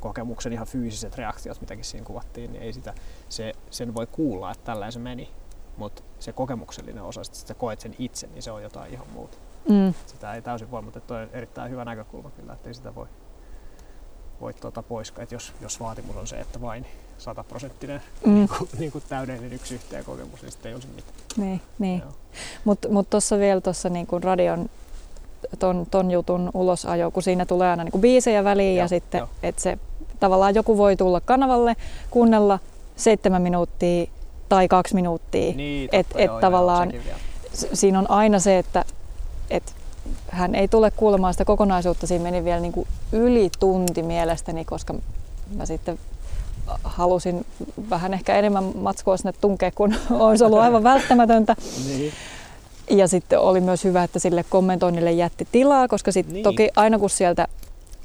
kokemuksen ihan fyysiset reaktiot, mitäkin siinä kuvattiin, niin ei sitä, se, sen voi kuulla, että tällä se meni, mutta se kokemuksellinen osa, että sä koet sen itse, niin se on jotain ihan muuta. Mm. Sitä ei täysin voi, mutta toi on erittäin hyvä näkökulma kyllä, että ei sitä voi, voi tuota pois, että jos, jos vaatimus on se, että vain sataprosenttinen Mm. niin kuin, niin kuin täydellinen yksi yhteen kokemus, niin sitten ei olisi mitään. Niin, niin. Mutta mut tuossa vielä tuossa niinku radion ton, ton jutun ulosajo, kun siinä tulee aina niinku biisejä väliin ja Joo, sitten, joo. että se tavallaan joku voi tulla kanavalle, kuunnella seitsemän minuuttia tai kaksi minuuttia. Niin, Et- totta, et joo, joo, tavallaan-. S- siinä on aina se, että, että hän ei tule kuulemaan sitä kokonaisuutta. Siinä meni vielä niinku yli tunti mielestäni, koska mä sitten halusin vähän ehkä enemmän matskua sinne tunkea, kun *laughs* olisi ollut aivan välttämätöntä. Niin. Ja sitten oli myös hyvä, että sille kommentoinnille jätti tilaa, koska sitten Niin. toki aina kun sieltä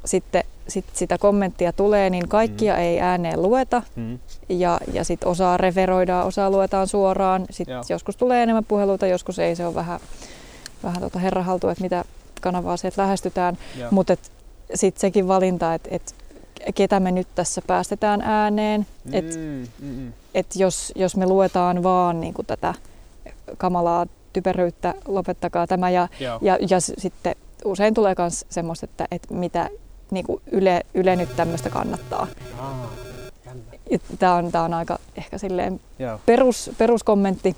sitten sit sitä kommenttia tulee, niin kaikkia mm. ei ääneen lueta. Mm. Ja, ja sitten osaa referoidaan, osaa luetaan suoraan. Sitten Joo. joskus tulee enemmän puheluita, joskus ei. Se on vähän, vähän tota herra haltu, että mitä kanavaa sieltä lähestytään. Mutta sitten sekin valinta, että et, ketä me nyt tässä päästetään ääneen. Mm. Että Mm, mm, et jos, jos me luetaan vaan niin kuin tätä kamalaa typeryyttä, lopettakaa tämä. Ja, Joo. ja, ja sitten usein tulee myös semmoista, että, että mitä niin kuin yle, yle nyt tämmöistä kannattaa. Tämä on, tää on aika ehkä silleen Joo, perus, peruskommentti.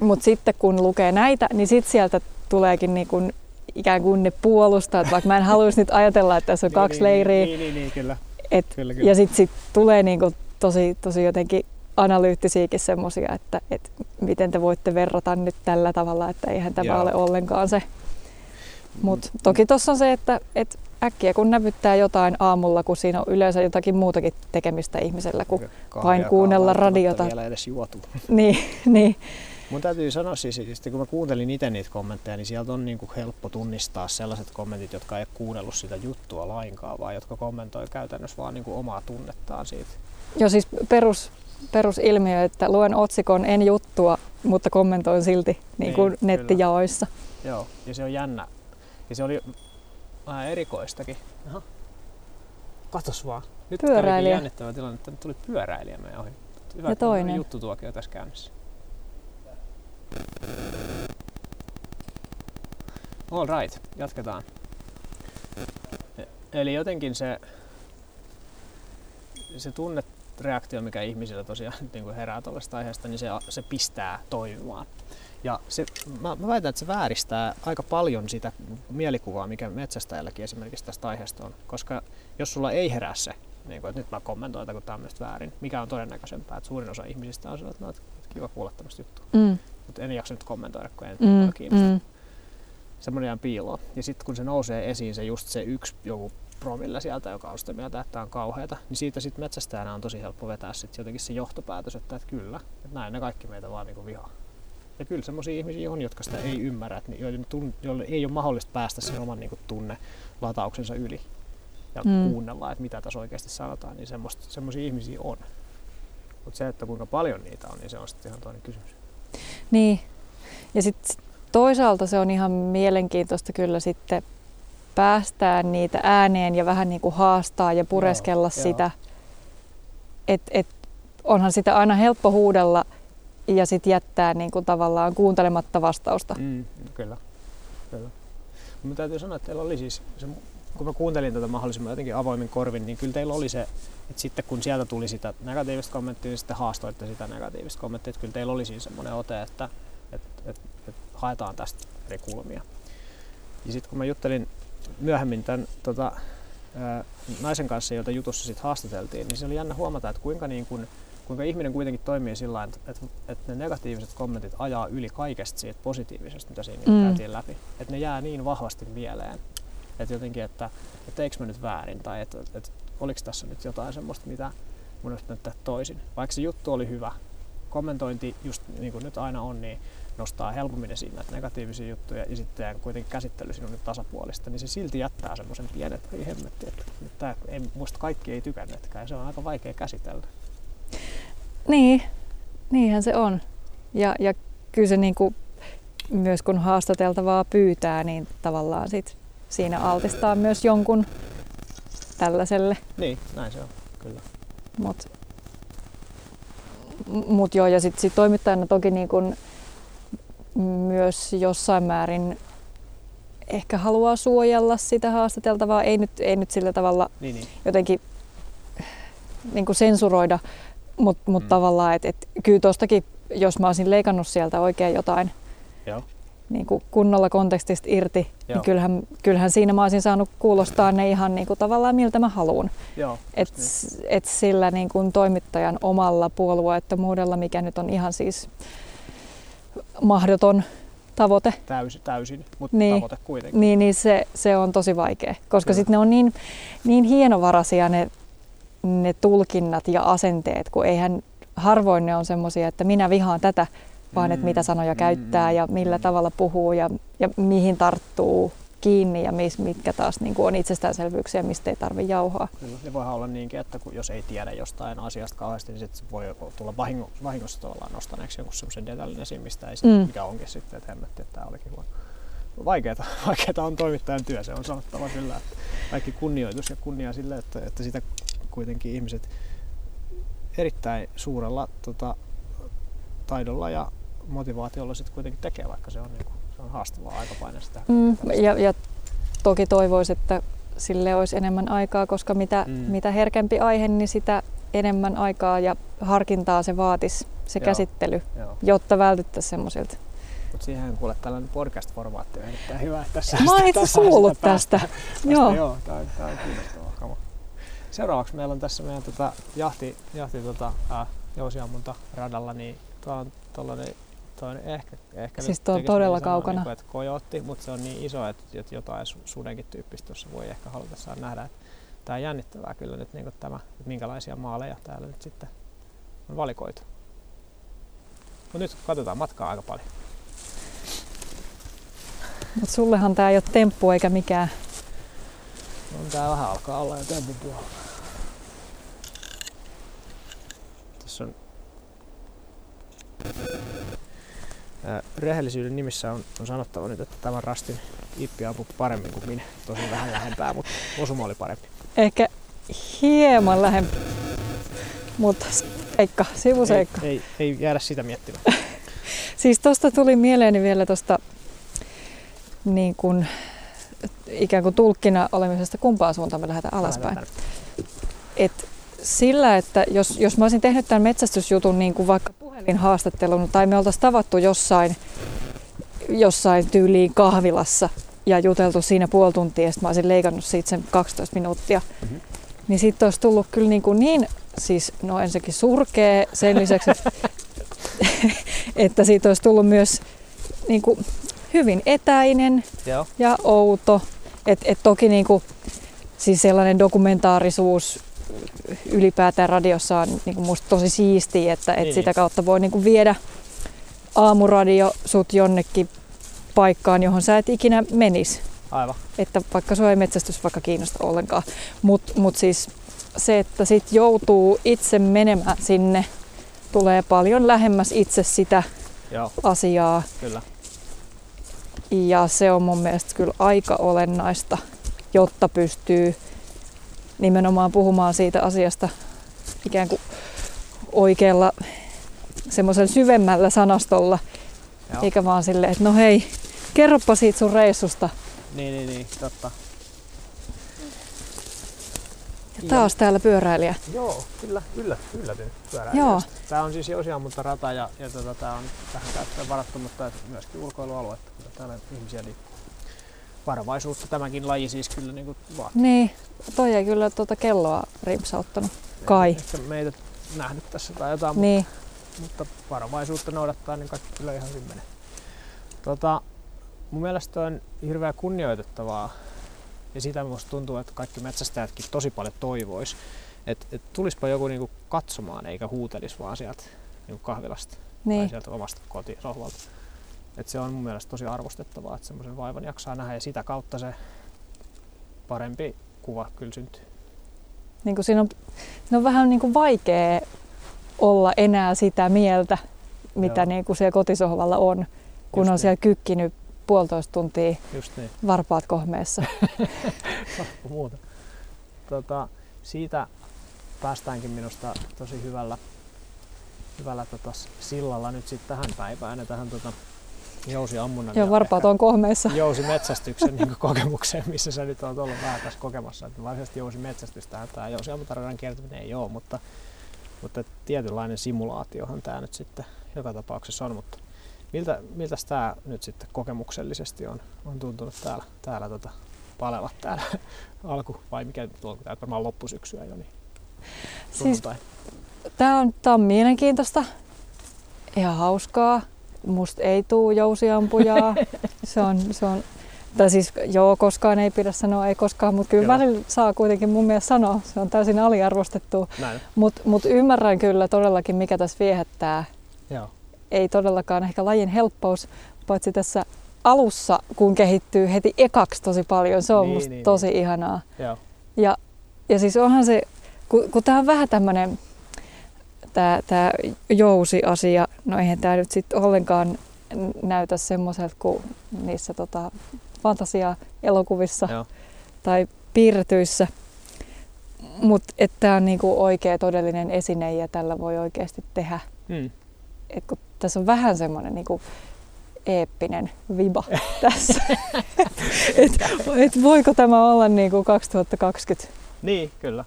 Mutta sitten kun lukee näitä, niin sitten sieltä tuleekin niin kuin ikään kuin ne puolustajat, vaikka mä en haluaisi nyt ajatella, että tässä on *laughs* Niin, kaksi niin, leiriä. Niin, niin, niin, kyllä. Et, kyllä, kyllä. ja sitten sit tulee niinku tosi, tosi jotenkin analyyttisiäkin semmoisia, että, että miten te voitte verrata nyt tällä tavalla, että eihän tämä Joo. ole ollenkaan se. Mutta toki tuossa on se, että, että äkkiä kun näpyttää jotain aamulla, kun siinä on yleensä jotakin muutakin tekemistä ihmisellä kuin Kahvia vain kuunnella radiota. Vielä edes juotu. *laughs* niin, niin, Mun täytyy sanoa siis, että kun mä kuuntelin itse niitä kommentteja, niin sieltä on niinku helppo tunnistaa sellaiset kommentit, jotka ei kuunnellut sitä juttua lainkaan, vaan jotka kommentoi käytännössä vaan niinku omaa tunnettaan siitä. jo siis perus, perusilmiö, että luen otsikon en juttua, mutta kommentoin silti niin kuin Niin, nettijaoissa. Joo, ja se on jännä. Ja se oli vähän erikoistakin. Aha. Katos vaan. Nyt Pyöräilijä. kävikin jännittävä tilanne, että nyt tuli pyöräilijä meidän ohi. Hyvä, Ja toinen. juttutuokio tässä käynnissä. All right, jatketaan. E- Eli jotenkin se, se tunnereaktio, mikä ihmisillä tosiaan *laughs* niin kuin herää tuollaisesta aiheesta, niin se, se pistää toimimaan. Ja se, mä, mä väitän, että se vääristää aika paljon sitä mielikuvaa, mikä metsästäjälläkin esimerkiksi tästä aiheesta on. Koska jos sulla ei herää se, niin kuin, että nyt mä kommentoin, että kun tämä on väärin, mikä on todennäköisempää, että suurin osa ihmisistä on sellainen, että no, että kiva kuulla tämmöistä juttua. Mm, Mutta en jaksa nyt kommentoida, kun en mm, kiinnosta. mm. Semmoinen jää piiloon. Ja sitten kun se nousee esiin, se just se yksi joku promille sieltä, joka on sitä mieltä, että tämä on kauheata, niin siitä sitten metsästäjänä on tosi helppo vetää sit jotenkin se johtopäätös, että, että kyllä, että näin ne kaikki meitä vaan niinku vihaa. Ja kyllä semmoisia ihmisiä on, jotka sitä ei ymmärrä, että joiden joille ei ole mahdollista päästä sen oman niinku tunne latauksensa yli ja Mm. mm. kuunnella, että mitä tässä oikeasti sanotaan, niin semmoisia ihmisiä on. Mutta se, että kuinka paljon niitä on, niin se on sitten ihan toinen kysymys. Niin. Ja sitten toisaalta se on ihan mielenkiintoista kyllä sitten päästää niitä ääneen ja vähän niin kuin haastaa ja pureskella Joo, sitä. Että et, onhan sitä aina helppo huudella ja sitten jättää niin kuin tavallaan kuuntelematta vastausta. Mm, kyllä. kyllä. Mutta täytyy sanoa, että teillä oli siis, se, kun mä kuuntelin tätä mahdollisimman jotenkin avoimin korvin, niin kyllä teillä oli se, että sitten kun sieltä tuli sitä negatiivista kommenttia, niin sitten haastoitte sitä negatiivista kommenttia, että kyllä teillä oli siinä semmoinen ote, että, että, että, että haetaan tästä eri kulmia. Ja sitten kun mä juttelin myöhemmin tämän tota, naisen kanssa, jota jutussa sitten haastateltiin, niin se oli jännä huomata, että kuinka, niin kun, kuinka ihminen kuitenkin toimii sillä tavalla, että, että, että ne negatiiviset kommentit ajaa yli kaikesta siitä positiivisesta, mitä siinä Mm. käytiin läpi. Että ne jää niin vahvasti mieleen, että jotenkin, että, että teikö mä nyt väärin tai että, että oliko tässä nyt jotain semmoista, mitä mun olisi pitänyt tehdä toisin. Vaikka se juttu oli hyvä, kommentointi just niin kuin nyt aina on, niin nostaa helpommin esiin näitä negatiivisia juttuja ja sitten kuitenkin käsittely siinä on nyt tasapuolista, niin se silti jättää semmoisen pienen, että ei hemmetti, että tää, ei, muista kaikki ei tykänneetkään ja se on aika vaikea käsitellä. Niin, niinhän se on. Ja, ja kyllä se niin kuin, myös kun haastateltavaa pyytää, niin tavallaan sit siinä altistaa myös jonkun tällaiselle. Niin, näin se on, kyllä. Mutta mut joo, ja sitten sit toimittajana toki niin kun myös jossain määrin ehkä haluaa suojella sitä haastateltavaa, ei nyt, ei nyt sillä tavalla Niin, niin. jotenkin niin kuin sensuroida, mutta mut Mm. tavallaan, että et, kyllä tuostakin, jos mä olisin leikannut sieltä oikein jotain Joo. niin kuin kunnolla kontekstista irti, Joo. niin kyllähän, kyllähän siinä mä olisin saanut kuulostaa ne ihan niin kuin tavallaan miltä mä haluan. Joo, Et, just niin. et sillä niin kuin toimittajan omalla puolueettomuudella, mikä nyt on ihan siis mahdoton tavoite, Täysin, täysin mutta Niin. tavoite kuitenkin. niin, niin se, se on tosi vaikea. Koska sitten ne on niin, niin hienovaraisia ne, ne tulkinnat ja asenteet, kun eihän harvoin ne on semmoisia, että minä vihaan tätä, vaan että Mm, mitä sanoja mm, käyttää mm, ja millä tavalla puhuu ja, ja mihin tarttuu kiinni ja mis, mitkä taas niin kuin on itsestäänselvyyksiä, mistä ei tarvitse jauhaa. Kyllä. Ja voihan olla niinkin, että kun, jos ei tiedä jostain asiasta kauheasti, niin sit voi tulla vahingo, vahingossa tavallaan nostaneeksi jonkun semmoisen detaljin esiin, mistä ei sit, Mm. mikä onkin sitten, että hemmetti, että tämä olikin huono. Vaikeeta, *laughs* vaikeeta on toimittajan työ, se on sanottava kyllä, että kaikki kunnioitus ja kunnia sille, että, että sitä kuitenkin ihmiset erittäin suurella tota, taidolla ja motivaatiolla sitten kuitenkin tekee, vaikka se on, niinku, se on haastavaa aikapaine sitä. Mm, tällaista. ja, ja toki toivoisi, että sille olisi enemmän aikaa, koska mitä, Mm. mitä herkempi aihe, niin sitä enemmän aikaa ja harkintaa se vaatisi, se Joo. käsittely, Joo. jotta vältyttäisiin semmoisilta. Mutta siihen kuule tällainen podcast-formaatti on erittäin hyvä. Tässä Mä oon itse kuullut sitä päästä- tästä. tästä Joo. joo on- tää on kiinnostavaa. Seuraavaksi meillä on tässä meidän tota, jahti, jahti tota, äh, jousiammunta radalla, niin tuo on tollanen, toi ehkä, ehkä Siis tuo on todella kaukana. Niin kuin, että kojotti, mutta se on niin iso, että, jotain su- sudenkin tyyppistä tuossa voi ehkä halutessaan nähdä. Että Tämä on jännittävää kyllä nyt niin tämä, että minkälaisia maaleja täällä nyt sitten on valikoitu. Mutta nyt katsotaan matkaa aika paljon. Mutta sullehan tämä ei ole temppu eikä mikään. Tää vähän alkaa olla jo tempun puolella. Tässä on Ää, rehellisyyden nimissä on, on sanottava nyt, että tämän rastin Ippi ampui paremmin kuin minä. Tosi vähän lähempää, mutta osuma oli parempi. Ehkä hieman lähempi. Mutta seikka, sivuseikka. Ei, ei, ei jäädä sitä miettimään. *laughs* Siis tosta tuli mieleeni vielä tosta niin kun, ikään kuin tulkkina olemisesta kumpaan suuntaan me lähdetään alaspäin. Et sillä, että jos, jos mä olisin tehnyt tämän metsästysjutun niin kuin vaikka puhelinhaastattelun tai me oltaisiin tavattu jossain, jossain tyyliin kahvilassa ja juteltu siinä puoli tuntia ja sitten mä olisin leikannut siitä sen 12 minuuttia, Mhm. mm-hmm. niin sitten olisi tullut kyllä niin, kuin niin siis no ensinnäkin surkea sen lisäksi, että, *laughs* että siitä olisi tullut myös niin kuin hyvin etäinen Joo, ja outo. Et, et toki niinku, siis sellainen dokumentaarisuus ylipäätään radiossa on niinku musta tosi siistiä, että et Niin. sitä kautta voi niinku viedä aamuradio sut jonnekin paikkaan, johon sä et ikinä menis. aivan. Että vaikka sua ei metsästys vaikka kiinnosta ollenkaan. Mutta mut siis se, että sit joutuu itse menemään sinne, tulee paljon lähemmäs itse sitä Joo, asiaa. kyllä. Ja se on mun mielestä kyllä aika olennaista, jotta pystyy nimenomaan puhumaan siitä asiasta ikään kuin oikealla semmoisella syvemmällä sanastolla, Joo. eikä vaan silleen, että no hei, kerropa siitä sun reissusta. Niin, niin, niin, totta. Ja taas täällä pyöräilijä. Joo, kyllä, yllä, yllätyn Joo. pyöräilijästä. Tämä on siis jousiammunta rata ja, ja tota, tämä on tähän käyttöön varattu, mutta myöskin ulkoilualuetta. Kyllä täällä ihmisiä liikkuu. Varovaisuutta tämäkin laji siis kyllä niin vaatii. Niin, toi ei kyllä tuota kelloa rimpsauttanut. Kai. Ehkä meitä nähnyt tässä tai jotain, Niin, mutta varovaisuutta noudattaa, niin kaikki kyllä ihan hyvin menee. Tota, mun mielestä on hirveän kunnioitettavaa ja sitä musta tuntuu, että kaikki metsästäjätkin tosi paljon toivois, että et tulispa joku niinku katsomaan eikä huutelis vaan sieltä niinku kahvilasta tai niin. sieltä omasta kotisohvalta. Et se on mun mielestä tosi arvostettavaa, että semmoisen vaivan jaksaa nähdä ja sitä kautta se parempi kuva kyllä syntyy. Niin kuin siinä, on, siinä on vähän niin kuin vaikea olla enää sitä mieltä, mitä Joo. niin kuin siellä kotisohvalla on, kun Just on niin. siellä kykkinyt puolitoista tuntia Just niin. varpaat kohmeessa. *laughs* Muuta. Tota, siitä päästäänkin minusta tosi hyvällä, hyvällä tota, sillalla nyt sitten tähän päivään ja tähän tota, jousiammunnan Joo, varpaat on kohmeessa. jousimetsästyksen niin kokemukseen, missä sä nyt oot ollut vähän tässä kokemassa. Että varsinaisesti jousimetsästystä tämä jousiammuntaradan kiertäminen ei ole, mutta, mutta tietynlainen simulaatiohan tämä nyt sitten joka tapauksessa on. Mutta miltä, miltä tämä nyt sitten kokemuksellisesti on, on tuntunut täällä, täällä tota, palevat täällä *laughs* alku vai mikä on, tämä varmaan loppusyksyä jo, niin Siis. Tämä on, tää on mielenkiintoista, ihan hauskaa. Musta ei tuu jousiampujaa. *laughs* se on, se on, tai siis joo, koskaan ei pidä sanoa ei koskaan, mutta kyllä Kyllä. välillä saa kuitenkin mun mielestä sanoa. Se on täysin aliarvostettu. Mutta mut ymmärrän kyllä todellakin, mikä tässä viehättää. joo. Ei todellakaan ehkä lajin helppous, paitsi tässä alussa, kun kehittyy heti ekaksi tosi paljon. Se on Niin, musta niin, tosi ihanaa. joo. Ja, ja siis onhan se, kun, kun tämä on vähän tämmöinen, tämä tää jousi-asia, no eihän tämä nyt sitten ollenkaan näytä semmoiselta kuin niissä tota, fantasia-elokuvissa Joo. tai piirretyissä. Mutta että tämä on niinku oikea todellinen esine ja tällä voi oikeasti tehdä. Mm. Et kun tässä on vähän semmoinen niinku eeppinen viba *laughs* tässä. et, et voiko tämä olla niinku 2020? Niin, kyllä.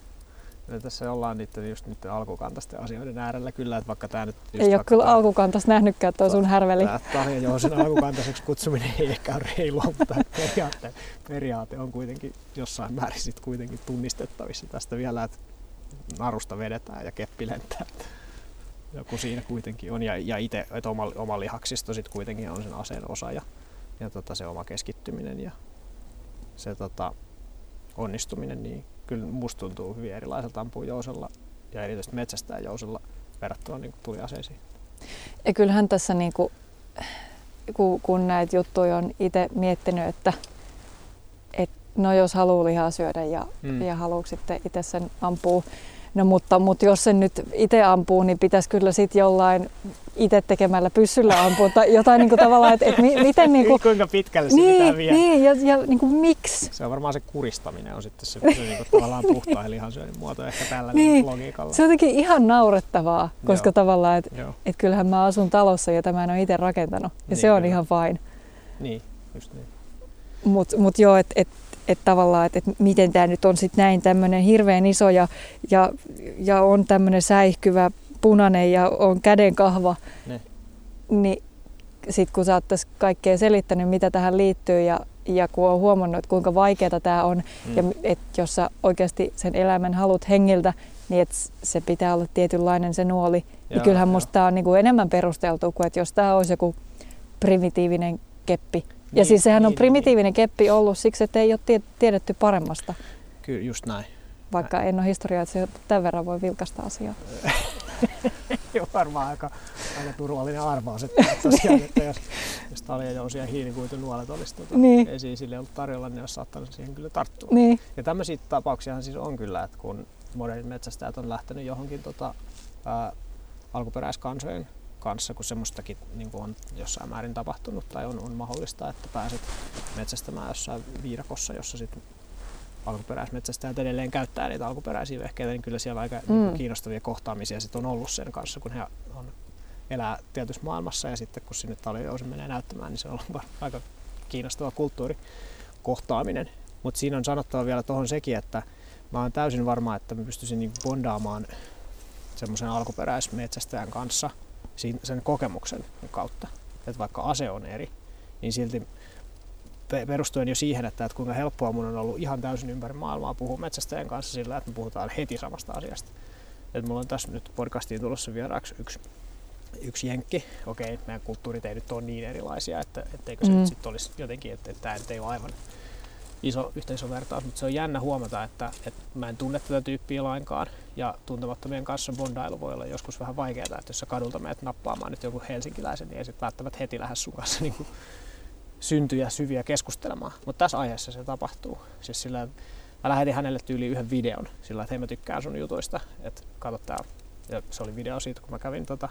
Ja tässä ollaan niiden, just niiden alkukantaisten asioiden äärellä kyllä, että vaikka tämä nyt... Ei ole kyllä alkukantaista nähnytkään tuo sun härveli. Tämä Tarja Jousen alkukantaiseksi kutsuminen ei ehkä ole reilua, mutta periaate, periaate on kuitenkin jossain määrin sit kuitenkin tunnistettavissa tästä vielä, että narusta vedetään ja keppi lentää. Joku siinä kuitenkin on ja, ja itse, että oma, oma lihaksisto sitten kuitenkin on sen aseen osa ja, ja tota, se oma keskittyminen ja se tota, onnistuminen, niin kyllä musta tuntuu hyvin erilaiselta ampua jousella ja erityisesti metsästää jousella verrattuna niin tuliaseisiin. Ja kyllähän tässä niin kuin, kun, kun näitä juttuja on itse miettinyt, että, että no jos haluaa lihaa syödä ja, mm. ja haluaa sitten itse sen ampua, No mutta, mutta jos sen nyt itse ampuu, niin pitäisi kyllä sitten jollain itse tekemällä pyssyllä ampua tai jotain niin kuin tavallaan, että, että miten niin kuin, Kuinka pitkälle se niin, pitää viedä. Niin, ja, ja niin kuin, miksi? Se on varmaan se kuristaminen on sitten se, se niin kuin tavallaan puhtaan lihansyönnin muoto ehkä tällä Niin. logiikalla. Se on jotenkin ihan naurettavaa, koska Joo. tavallaan, että et kyllähän mä asun talossa ja tämä en ole itse rakentanut. Ja Niin, se on kyllä. ihan fine. niin, just niin. Mutta mut joo, että et, et tavallaan, että et miten tämä nyt on sitten näin tämmöinen hirveän iso ja, ja, ja on tämmöinen säihkyvä punainen ja on kädenkahva. Ne. Niin sitten kun sä oot tässä kaikkea selittänyt, mitä tähän liittyy ja, ja kun on huomannut, että kuinka vaikeaa tämä on Mm. ja että jos sä oikeasti sen eläimen haluat hengiltä, niin että se pitää olla tietynlainen se nuoli. Joo, niin kyllähän joo. musta tämä on niinku enemmän perusteltu kuin että jos tämä olisi joku primitiivinen keppi. Ja Niin, siis sehän on niin, primitiivinen keppi ollut siksi, että ei ole tie- tiedetty paremmasta, Kyllä, just näin. vaikka en ole se tämän verran voi vilkasta asiaa. *laughs* Joo, varmaan aika, aika turvallinen arvaus, että *laughs* tosiaan, että jos, jos taljajousi ja hiilikuitunuolet olisi tota, Niin. esiin sille ollut tarjolla, niin olisi saattanut siihen kyllä tarttua. Niin, Ja tämmöisiä tapauksiahan siis on kyllä, että kun modernit metsästäjät on lähtenyt johonkin tota, ää, alkuperäiskansojen kanssa, kun semmoistakin niin kuin on jossain määrin tapahtunut tai on, on mahdollista, että pääset metsästämään jossain viidakossa, jossa sitten alkuperäismetsästäjät edelleen käyttää niitä alkuperäisiä vehkeitä, niin kyllä siellä aika mm. Mm. kiinnostavia kohtaamisia sit on ollut sen kanssa, kun he on, elää tietyssä maailmassa ja sitten kun sinne taljojousi menee näyttämään, niin se on ollut aika kiinnostava kulttuurikohtaaminen. Mutta siinä on sanottava vielä tuohon sekin, että mä oon täysin varma, että mä pystyisin niinku bondaamaan semmoisen alkuperäismetsästäjän kanssa sen kokemuksen kautta. Että vaikka ase on eri, niin silti pe- perustuen jo siihen, että, että kuinka helppoa mun on ollut ihan täysin ympäri maailmaa puhua metsästäjän kanssa sillä, että me puhutaan heti samasta asiasta. Et mulla on tässä nyt podcastiin tulossa vieraaksi yksi, yksi jenkki. Okei, meidän kulttuurit ei nyt ole niin erilaisia, että etteikö se Mm. nyt sitten olisi jotenkin, että, että tämä nyt ei ole aivan iso yhteisövertaus, mutta se on jännä huomata, että, että mä en tunne tätä tyyppiä lainkaan ja tuntemattomien kanssa bondailu voi olla joskus vähän vaikeaa, että jos sä kadulta menet nappaamaan nyt joku helsinkiläisen, niin ei sit välttämättä heti lähde sun kanssa *laughs* niin kuin syntyjä syviä keskustelemaan. Mutta tässä aiheessa se tapahtuu. Siis sillä, mä lähetin hänelle tyyliin yhden videon sillä, että hei mä tykkään sun jutuista, että kato tää. Ja se oli video siitä, kun mä kävin tota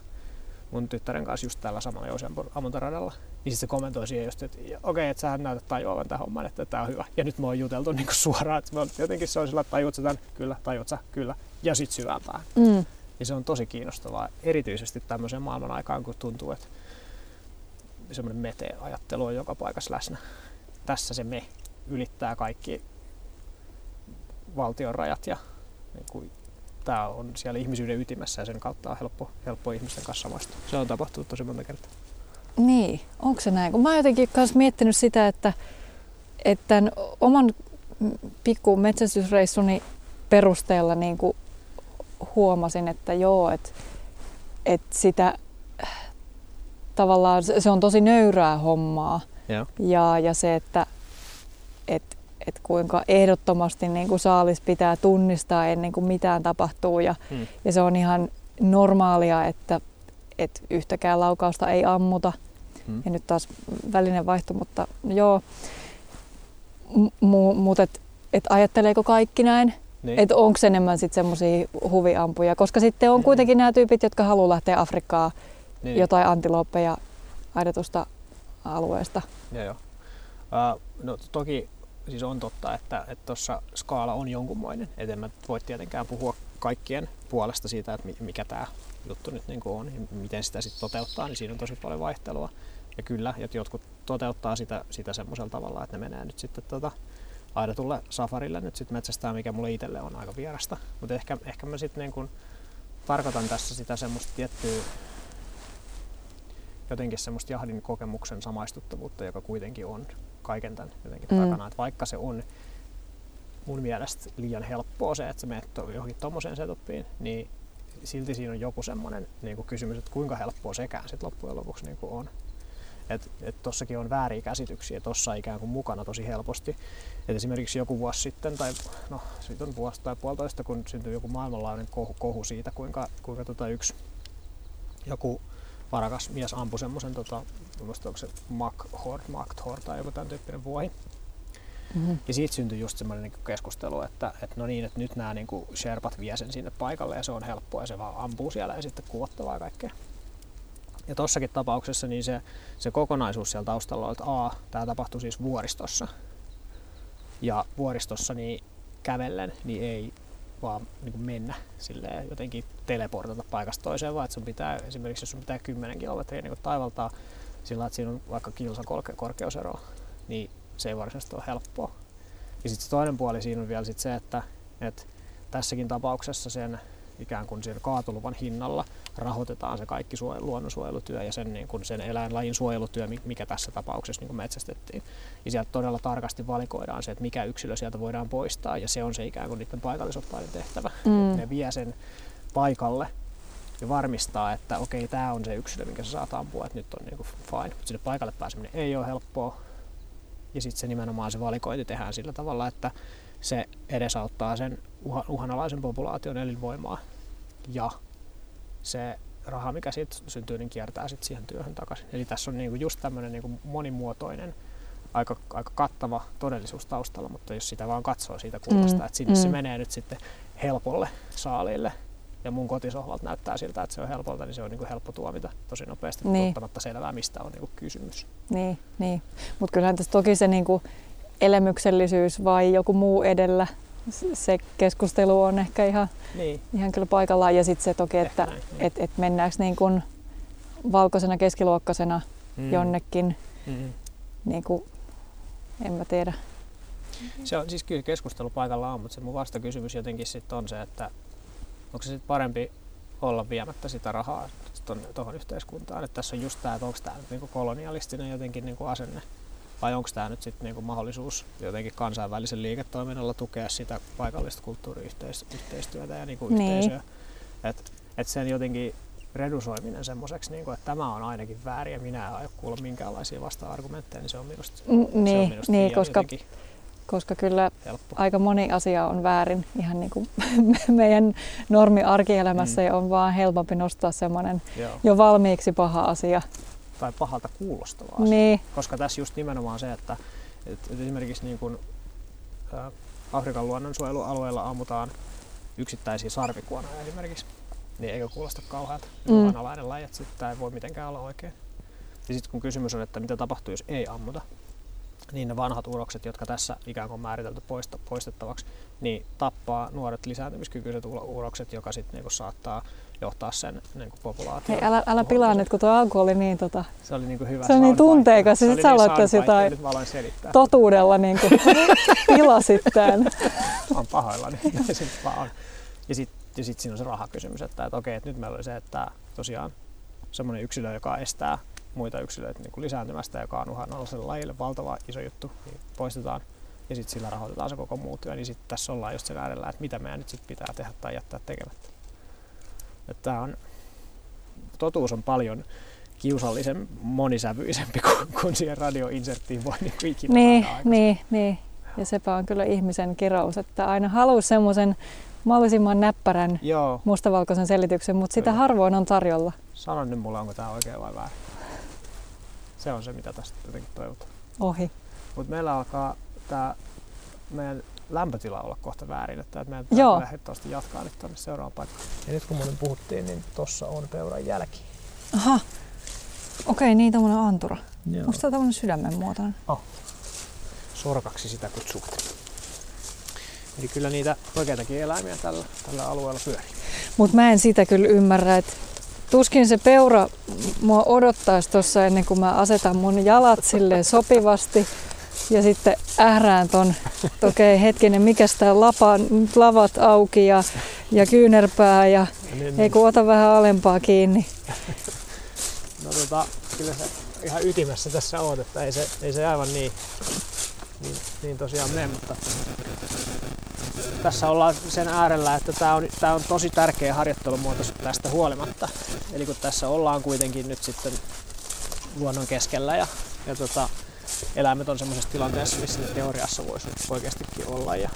mun tyttären kanssa just tällä samalla jousen ammuntaradalla. Niin sit se kommentoi siihen just, että okei, okay, että sähän näytät tajuavan tämän homman, että tää on hyvä. Ja nyt mä oon juteltu *laughs* niin suoraan, että mä oon- jotenkin se on sillä, että tajuut sä tän? Kyllä, tajuut sä? Kyllä. Ja sit syvään päähän. mm. Ja se on tosi kiinnostavaa, erityisesti tämmöiseen maailman aikaan, kun tuntuu, että semmoinen mete-ajattelu on joka paikassa läsnä. Tässä se me ylittää kaikki valtion rajat ja niin kuin, tämä on siellä ihmisyyden ytimessä ja sen kautta on helppo, helppo ihmisten kanssa samaistua. Se on tapahtunut tosi monta kertaa. Niin, onko se näin? Kun mä oon jotenkin myös miettinyt sitä, että, että tämän oman pikku metsästysreissuni perusteella niin kuin huomasin, että joo, että, että sitä tavallaan se on tosi nöyrää hommaa. Joo. Ja, ja se, että et, et kuinka ehdottomasti niin kuin saalis pitää tunnistaa ennen kuin mitään tapahtuu. Ja, Hmm. ja se on ihan normaalia, että et yhtäkään laukausta ei ammuta. Hmm. Ja nyt taas välinen vaihto, mutta joo. M- mutta et, et ajatteleeko kaikki näin? Niin. Että onko enemmän sitten semmoisia huviampuja? Koska sitten on Mm. kuitenkin nämä tyypit, jotka haluaa lähteä Afrikkaan niin. jotain antilooppeja aidotusta alueesta. Joo, joo. Uh, no toki siis on totta, että tuossa skaala on jonkunmoinen. Et en mä voi tietenkään puhua kaikkien puolesta siitä, että mi- mikä tämä juttu nyt niinku on ja miten sitä sitten toteuttaa, niin siinä on tosi paljon vaihtelua. Ja kyllä, että jotkut toteuttaa sitä, sitä semmoisella tavalla, että ne menee nyt sitten tota, aina tulla safarille nyt sitten metsästää, mikä mulle itselle on aika vierasta. Mutta ehkä, ehkä mä sitten niin tarkoitan tässä sitä semmoista tiettyä jotenkin semmoista jahdin kokemuksen samaistuttavuutta, joka kuitenkin on kaiken tämän jotenkin mm. takana. Että vaikka se on mun mielestä liian helppoa se, että sä menet johonkin tommoseen setupiin, niin silti siinä on joku semmoinen niin kysymys, että kuinka helppoa sekään sit loppujen lopuksi niin on. Että et tossakin on vääriä käsityksiä, tuossa ikään kuin mukana tosi helposti. Et esimerkiksi joku vuosi sitten, tai no siitä on vuosi tai puolitoista, kun syntyi joku maailmanlaajuinen kohu, kohu siitä, kuinka, kuinka tota yksi joku varakas mies ampui semmoisen, tota, onko se Makhord, Makthor tai joku tämän tyyppinen vuohi. Mm-hmm. Ja siitä syntyi just semmoinen niin keskustelu, että, että no niin, että nyt nämä niin kuin Sherpat vie sen sinne paikalle ja se on helppoa ja se vaan ampuu siellä ja sitten kuottavaa kaikkea. Ja tossakin tapauksessa niin se, se kokonaisuus siellä taustalla on, että A, tämä tapahtui siis vuoristossa. Ja vuoristossa niin kävellen niin ei vaan niin kuin mennä silleen, jotenkin teleportata paikasta toiseen, vaan että sun pitää esimerkiksi jos sun pitää 10 kilometriä niin taivaltaa sillä, että siinä on vaikka kilsa korkeusero, niin se ei varsinaisesti ole helppoa. Ja sitten toinen puoli siinä on vielä sit se, että, että tässäkin tapauksessa sen ikään kuin sen kaatoluvan hinnalla rahoitetaan se kaikki suojelu, luonnonsuojelutyö ja sen, niin kuin sen eläinlajin suojelutyö, mikä tässä tapauksessa niin kuin metsästettiin. Ja sieltä todella tarkasti valikoidaan se, että mikä yksilö sieltä voidaan poistaa ja se on se ikään kuin niiden paikallisoppaiden tehtävä. Mm. Ne vie sen paikalle ja varmistaa, että okei, tämä on se yksilö, minkä sä saat ampua, että nyt on niin kuin fine. Mutta sinne paikalle pääseminen ei ole helppoa. Ja sitten se nimenomaan se valikointi tehdään sillä tavalla, että se edesauttaa sen uhanalaisen populaation elinvoimaa ja se raha, mikä siitä syntyy, niin kiertää sitten siihen työhön takaisin. Eli tässä on niinku just tämmöinen niinku monimuotoinen, aika, aika kattava todellisuus taustalla, mutta jos sitä vaan katsoo siitä kulmasta, mm. että sinne mm. se menee nyt sitten helpolle saalille, ja mun kotisohvalta näyttää siltä, että se on helpolta, niin se on niin kuin helppo tuomita tosi nopeasti, niin. ottamatta selvää, mistä on niin kuin kysymys. Niin, niin. mutta kyllähän tässä toki se niin kuin elämyksellisyys vai joku muu edellä, se keskustelu on ehkä ihan, niin. ihan kyllä paikallaan. Ja sitten se toki, että näin, niin. et, et mennäänkö niin kuin valkoisena keskiluokkaisena mm. jonnekin, mm. niin kuin, en mä tiedä. Se on siis kyllä keskustelu paikallaan, mutta se mun vastakysymys jotenkin sitten on se, että onko se sitten parempi olla viemättä sitä rahaa tuohon yhteiskuntaan. Että tässä on just tämä, että onko tämä niinku kolonialistinen jotenkin niinku asenne vai onko tämä nyt sitten niinku mahdollisuus jotenkin kansainvälisen liiketoiminnalla tukea sitä paikallista kulttuuriyhteistyötä ja niinku niin. yhteisöä. Että et sen jotenkin redusoiminen semmoiseksi, niin että tämä on ainakin väärin ja minä en aio kuulla minkäänlaisia vasta-argumentteja, niin se on minusta, niin, se on minusta niin, koska koska kyllä helppo. aika moni asia on väärin ihan niin kuin *laughs* meidän normi arkielämässä mm. ja on vaan helpompi nostaa semmoinen jo valmiiksi paha asia. Tai pahalta kuulostava asia. Niin. Koska tässä just nimenomaan se, että, että esimerkiksi niin kuin, äh, Afrikan luonnonsuojelualueella ammutaan yksittäisiä sarvikuonoja esimerkiksi, niin eikö kuulosta kauhealta? Mm. Uhanalainen laji, että sitten ei voi mitenkään olla oikein. Ja sitten kun kysymys on, että mitä tapahtuu, jos ei ammuta, niin ne vanhat urokset, jotka tässä ikään kuin määritelty poista, poistettavaksi, niin tappaa nuoret lisääntymiskykyiset urokset, joka sitten niinku saattaa johtaa sen niinku populaation. Hei, älä, älä pilaa nyt, kun tuo alku oli niin, tota, se oli niinku hyvä se oli niin tunteikas, ja sitten sä aloittaisi niin jotain totuudella niin kuin *laughs* pilasit tämän. on pahoillani, *laughs* sitten vaan on. Ja sitten ja sit siinä on se rahakysymys, että, että okei, että nyt meillä oli se, että tosiaan semmoinen yksilö, joka estää muita yksilöitä niin kuin lisääntymästä, joka on uhanalaiselle lajille valtava iso juttu, niin poistetaan ja sitten sillä rahoitetaan se koko muu työ, niin sitten tässä ollaan just sen äärellä, että mitä meidän nyt sit pitää tehdä tai jättää tekemättä. Että on, totuus on paljon kiusallisen monisävyisempi *laughs* kuin, kuin siihen radioinserttiin voi niin ikinä niin, niin, niin, ja sepä on kyllä ihmisen kirous, että aina haluaisi semmoisen mahdollisimman näppärän Joo. mustavalkoisen selityksen, mutta sitä harvoin on tarjolla. Sano nyt mulle, onko tämä oikein vai väärin. Se on se, mitä tästä jotenkin toivotaan. Ohi. Mutta meillä alkaa tämä meidän lämpötila olla kohta väärin, että meidän pitää ehdottomasti jatkaa nyt tuonne seuraavaan paikkaan. Ja nyt kun muuten puhuttiin, niin tuossa on peuran jälki. Aha. Okei, niin tämmöinen antura. Joo. Onko tämä tämmöinen sydämen muotoinen? Oh. Sorkaksi sitä kutsuvat. Eli kyllä niitä oikeitakin eläimiä tällä, tällä alueella pyörii. Mutta mä en sitä kyllä ymmärrä, että tuskin se peura mua odottaisi tuossa ennen kuin mä asetan mun jalat sille sopivasti ja sitten ährään ton, että okei okay, hetkinen, mikä sitä lapa, nyt lavat auki ja, ja kyynärpää ja niin, ei kun ota vähän alempaa kiinni. No tota, kyllä se ihan ytimessä tässä on, että ei se, ei se aivan niin, niin, niin tosiaan mene, mutta tässä ollaan sen äärellä, että tämä on, tää on tosi tärkeä harjoittelumuoto tästä huolimatta. Eli kun tässä ollaan kuitenkin nyt sitten luonnon keskellä ja, ja tota, eläimet on semmoisessa tilanteessa, missä ne teoriassa voisi oikeastikin olla ja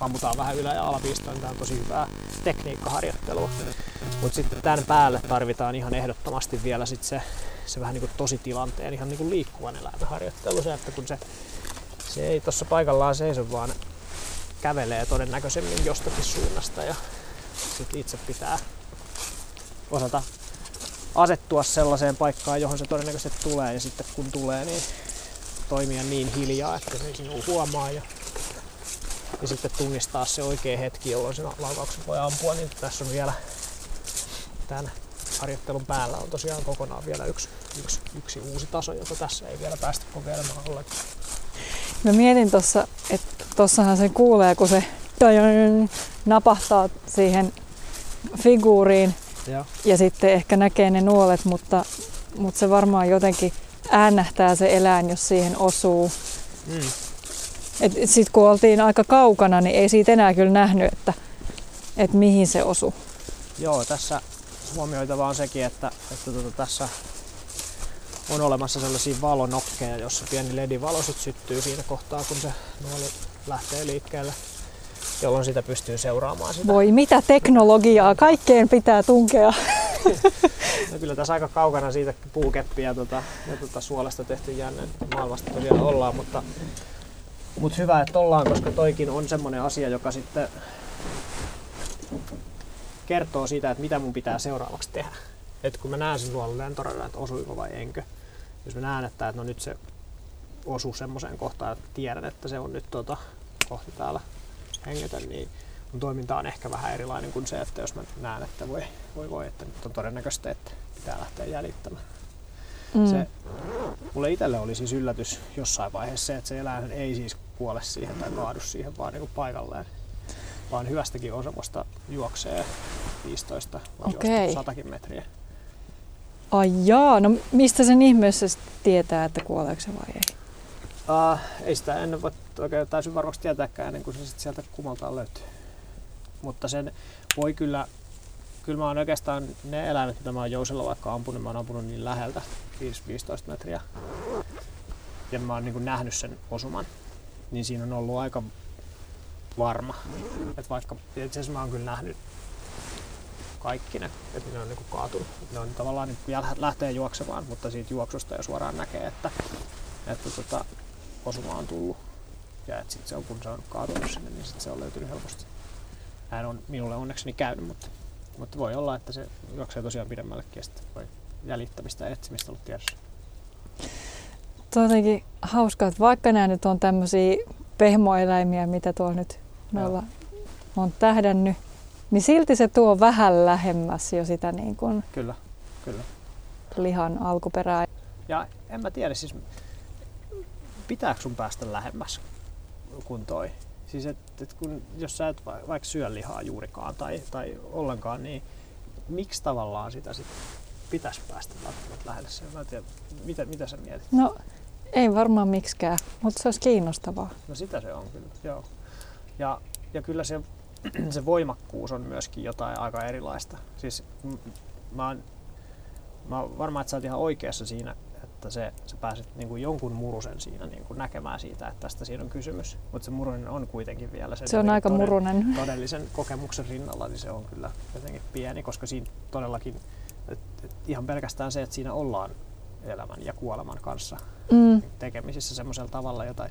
ammutaan vähän ylä- ja alaviistoon, niin tämä on tosi hyvää tekniikkaharjoittelua. Mutta sitten tämän päälle tarvitaan ihan ehdottomasti vielä sit se, se vähän niin kuin tosi tilanteen, ihan niin kuin liikkuvan eläimen harjoittelu. Se, että kun se, se ei tuossa paikallaan seiso, vaan kävelee todennäköisemmin jostakin suunnasta ja sit itse pitää osata asettua sellaiseen paikkaan, johon se todennäköisesti tulee ja sitten kun tulee, niin toimia niin hiljaa, että se sinua huomaa ja, ja sitten tunnistaa se oikea hetki, jolloin sen laukauksen voi ampua, niin tässä on vielä tämän harjoittelun päällä on tosiaan kokonaan vielä yksi, yksi, yksi uusi taso, jota tässä ei vielä päästä kokeilemaan ollenkaan. Mä mietin tuossa, että tossahan se kuulee, kun se napahtaa siihen figuuriin Joo. ja sitten ehkä näkee ne nuolet, mutta, mutta se varmaan jotenkin äänähtää se eläin, jos siihen osuu. Mm. Sitten kun oltiin aika kaukana, niin ei siitä enää kyllä nähnyt, että, että mihin se osuu. Joo, tässä huomioitavaa on sekin, että, että tuota, tässä on olemassa sellaisia valonokkeja, jossa pieni ledivalo sit syttyy siinä kohtaa, kun se nuoli lähtee liikkeelle, jolloin sitä pystyy seuraamaan. Sitä. Voi mitä teknologiaa, kaikkeen pitää tunkea. No kyllä tässä aika kaukana siitä puukeppiä ja, tota, ja tota suolesta tehty jänne maailmasta tosiaan ollaan, mutta, mutta hyvä, että ollaan, koska toikin on semmoinen asia, joka sitten kertoo siitä, että mitä mun pitää seuraavaksi tehdä. Et kun mä näen sen tuolla lentoradalla, että osuiko vai enkö, jos mä näen, että, että no nyt se osuu semmoiseen kohtaan, että tiedän, että se on nyt tota, kohta täällä hengetön, niin mun toiminta on ehkä vähän erilainen kuin se, että jos mä näen, että voi, voi, voi että nyt on todennäköistä, että pitää lähteä jäljittämään. Mm. Se, mulle itselle oli siis yllätys jossain vaiheessa se, että se eläin ei siis kuole siihen tai kaadu siihen vaan niin kuin paikalleen, vaan hyvästäkin osamosta juoksee 15 vai Okei. 100 metriä. Ai jaa, no mistä sen ihmeessä tietää, että kuoleeko se vai ei? Uh, ei sitä ennen voi oikein täysin varmasti tietääkään ennen kuin se sit sieltä kumaltaan löytyy. Mutta sen voi kyllä, kyllä mä oon oikeastaan ne eläimet, mitä mä oon jousella vaikka ampunut, mä oon ampunut niin läheltä, 15 metriä. Ja mä oon niin nähnyt sen osuman. Niin siinä on ollut aika varma. Et vaikka itse asiassa mä oon kyllä nähnyt kaikki ne, että ne on niinku kaatunut. Ne on tavallaan niin lähtee juoksemaan, mutta siitä juoksusta jo suoraan näkee, että, että tota, osuma on tullut. Ja että sit se on, kun se on kaatunut sinne, niin sit se on löytynyt helposti. Näin on minulle onnekseni käynyt, mutta, mutta voi olla, että se juoksee tosiaan pidemmällekin ja sitten voi jäljittämistä ja etsimistä olla tiedossa. Tuo on jotenkin hauskaa, että vaikka nämä nyt on tämmöisiä pehmoeläimiä, mitä tuolla nyt me ollaan, on tähdännyt, niin silti se tuo vähän lähemmäs jo sitä niin kuin Kyllä, kyllä. lihan alkuperää. Ja en mä tiedä, siis pitääkö sun päästä lähemmäs kuin toi? Siis et, et kun, jos sä et va- vaikka syö lihaa juurikaan tai, tai ollenkaan, niin miksi tavallaan sitä sit pitäisi päästä välttämättä lähelle sen? Mä en tiedä, mitä, mitä sä mietit? No ei varmaan miksikään, mutta se olisi kiinnostavaa. No sitä se on kyllä, joo. Ja, ja kyllä se, *clears throat* se voimakkuus on myöskin jotain aika erilaista. Siis mä oon, mä oon varma, että sä oot ihan oikeassa siinä, että se, sä pääset niin kuin jonkun murusen siinä niin kuin näkemään siitä, että tästä siinä on kysymys. Mutta se murunen on kuitenkin vielä sen Se on aika todell- murunen. *laughs* todellisen kokemuksen rinnalla, niin se on kyllä jotenkin pieni, koska siinä todellakin, et, et ihan pelkästään se, että siinä ollaan elämän ja kuoleman kanssa Mm. tekemisissä semmoisella tavalla, jota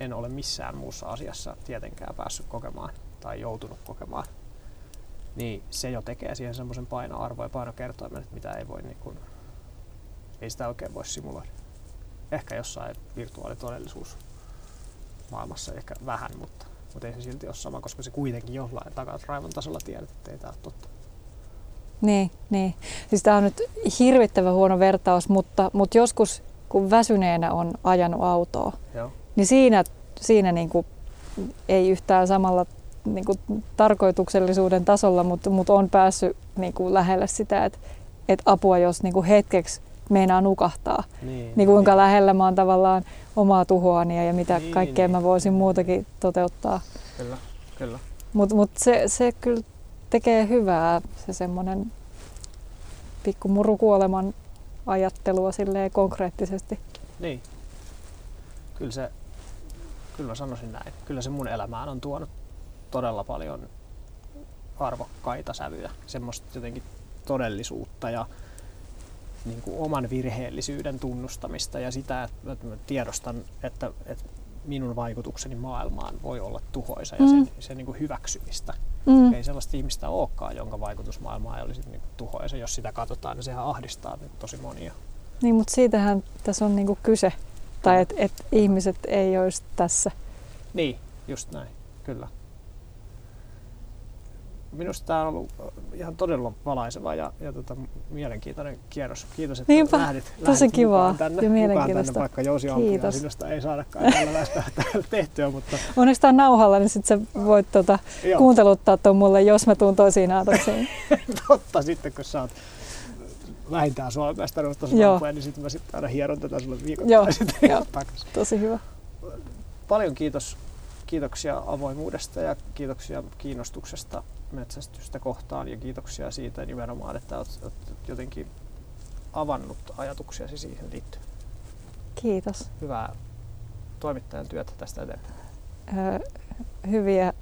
en ole missään muussa asiassa tietenkään päässyt kokemaan tai joutunut kokemaan. Niin se jo tekee siihen semmoisen painoarvo ja painokertoimen, että mitä ei voi niin kuin, ei sitä oikein voi simuloida. Ehkä jossain virtuaalitodellisuus maailmassa ehkä vähän, mutta, mutta ei se silti ole sama, koska se kuitenkin jollain raivon tasolla tiedät, että ei tämä ole totta. Niin, niin. Siis tämä on nyt hirvittävän huono vertaus, mutta, mutta joskus kun väsyneenä on ajanut autoa, Joo. Niin siinä, siinä niin kuin ei yhtään samalla niin kuin tarkoituksellisuuden tasolla, mutta, mutta on päässyt niin kuin lähelle sitä, että, että apua, jos niin kuin hetkeksi meinaa nukahtaa, Niin, niin kuinka lähellä mä oon tavallaan omaa tuhoani ja mitä Niin, kaikkea niin. mä voisin muutakin toteuttaa. Kyllä, kyllä. Mutta mut se, se kyllä tekee hyvää, se semmoinen pikku murukuoleman ajattelua silleen konkreettisesti. Niin. Kyllä se, kyllä mä sanoisin näin. Kyllä se mun elämään on tuonut todella paljon arvokkaita sävyjä, semmoista jotenkin todellisuutta ja niin kuin oman virheellisyyden tunnustamista ja sitä, että mä tiedostan, että, että minun vaikutukseni maailmaan voi olla tuhoisa ja sen, Mm. sen niin kuin hyväksymistä. Mm. Ei sellaista ihmistä olekaan, jonka vaikutus maailmaan ei olisi niin kuin tuhoisa. Jos sitä katsotaan, niin sehän ahdistaa nyt tosi monia. Niin, mutta siitähän tässä on niinku kyse. Tai että et ihmiset ei olisi tässä. Niin, just näin, kyllä. Minusta tämä on ollut ihan todella valaiseva ja, ja tota, mielenkiintoinen kierros. Kiitos, että Niinpä, lähdit, tosi lähdit kivaa tänne, ja mielenkiintoista. tänne, vaikka Jousi Kiitos. sinusta ei saadakaan tällaista *laughs* tehtyä, mutta Onneksi tämä on nauhalla, niin sit sä voit tota, kuunteluttaa tuon mulle, jos mä tuun toisiin *laughs* aatoksiin. totta sitten, kun sä oot vähintään Suomen Joo. ampuja, niin sitten mä sitten aina hieron tätä sulle Joo, viikoittain sitten joo. takaisin. Tosi hyvä. Paljon kiitos, kiitoksia avoimuudesta ja kiitoksia kiinnostuksesta metsästystä kohtaan ja kiitoksia siitä nimenomaan, että olet, olet jotenkin avannut ajatuksiasi siihen liittyen. Kiitos. Hyvää toimittajan työtä tästä eteenpäin. Öö, hyviä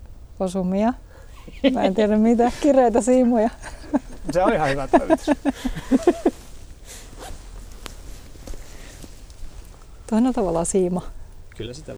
osumia. Mä en tiedä mitä, kireitä siimuja. *laughs* *laughs* Se on ihan hyvä toimitus. Toinen on tavallaan siima. Kyllä sitä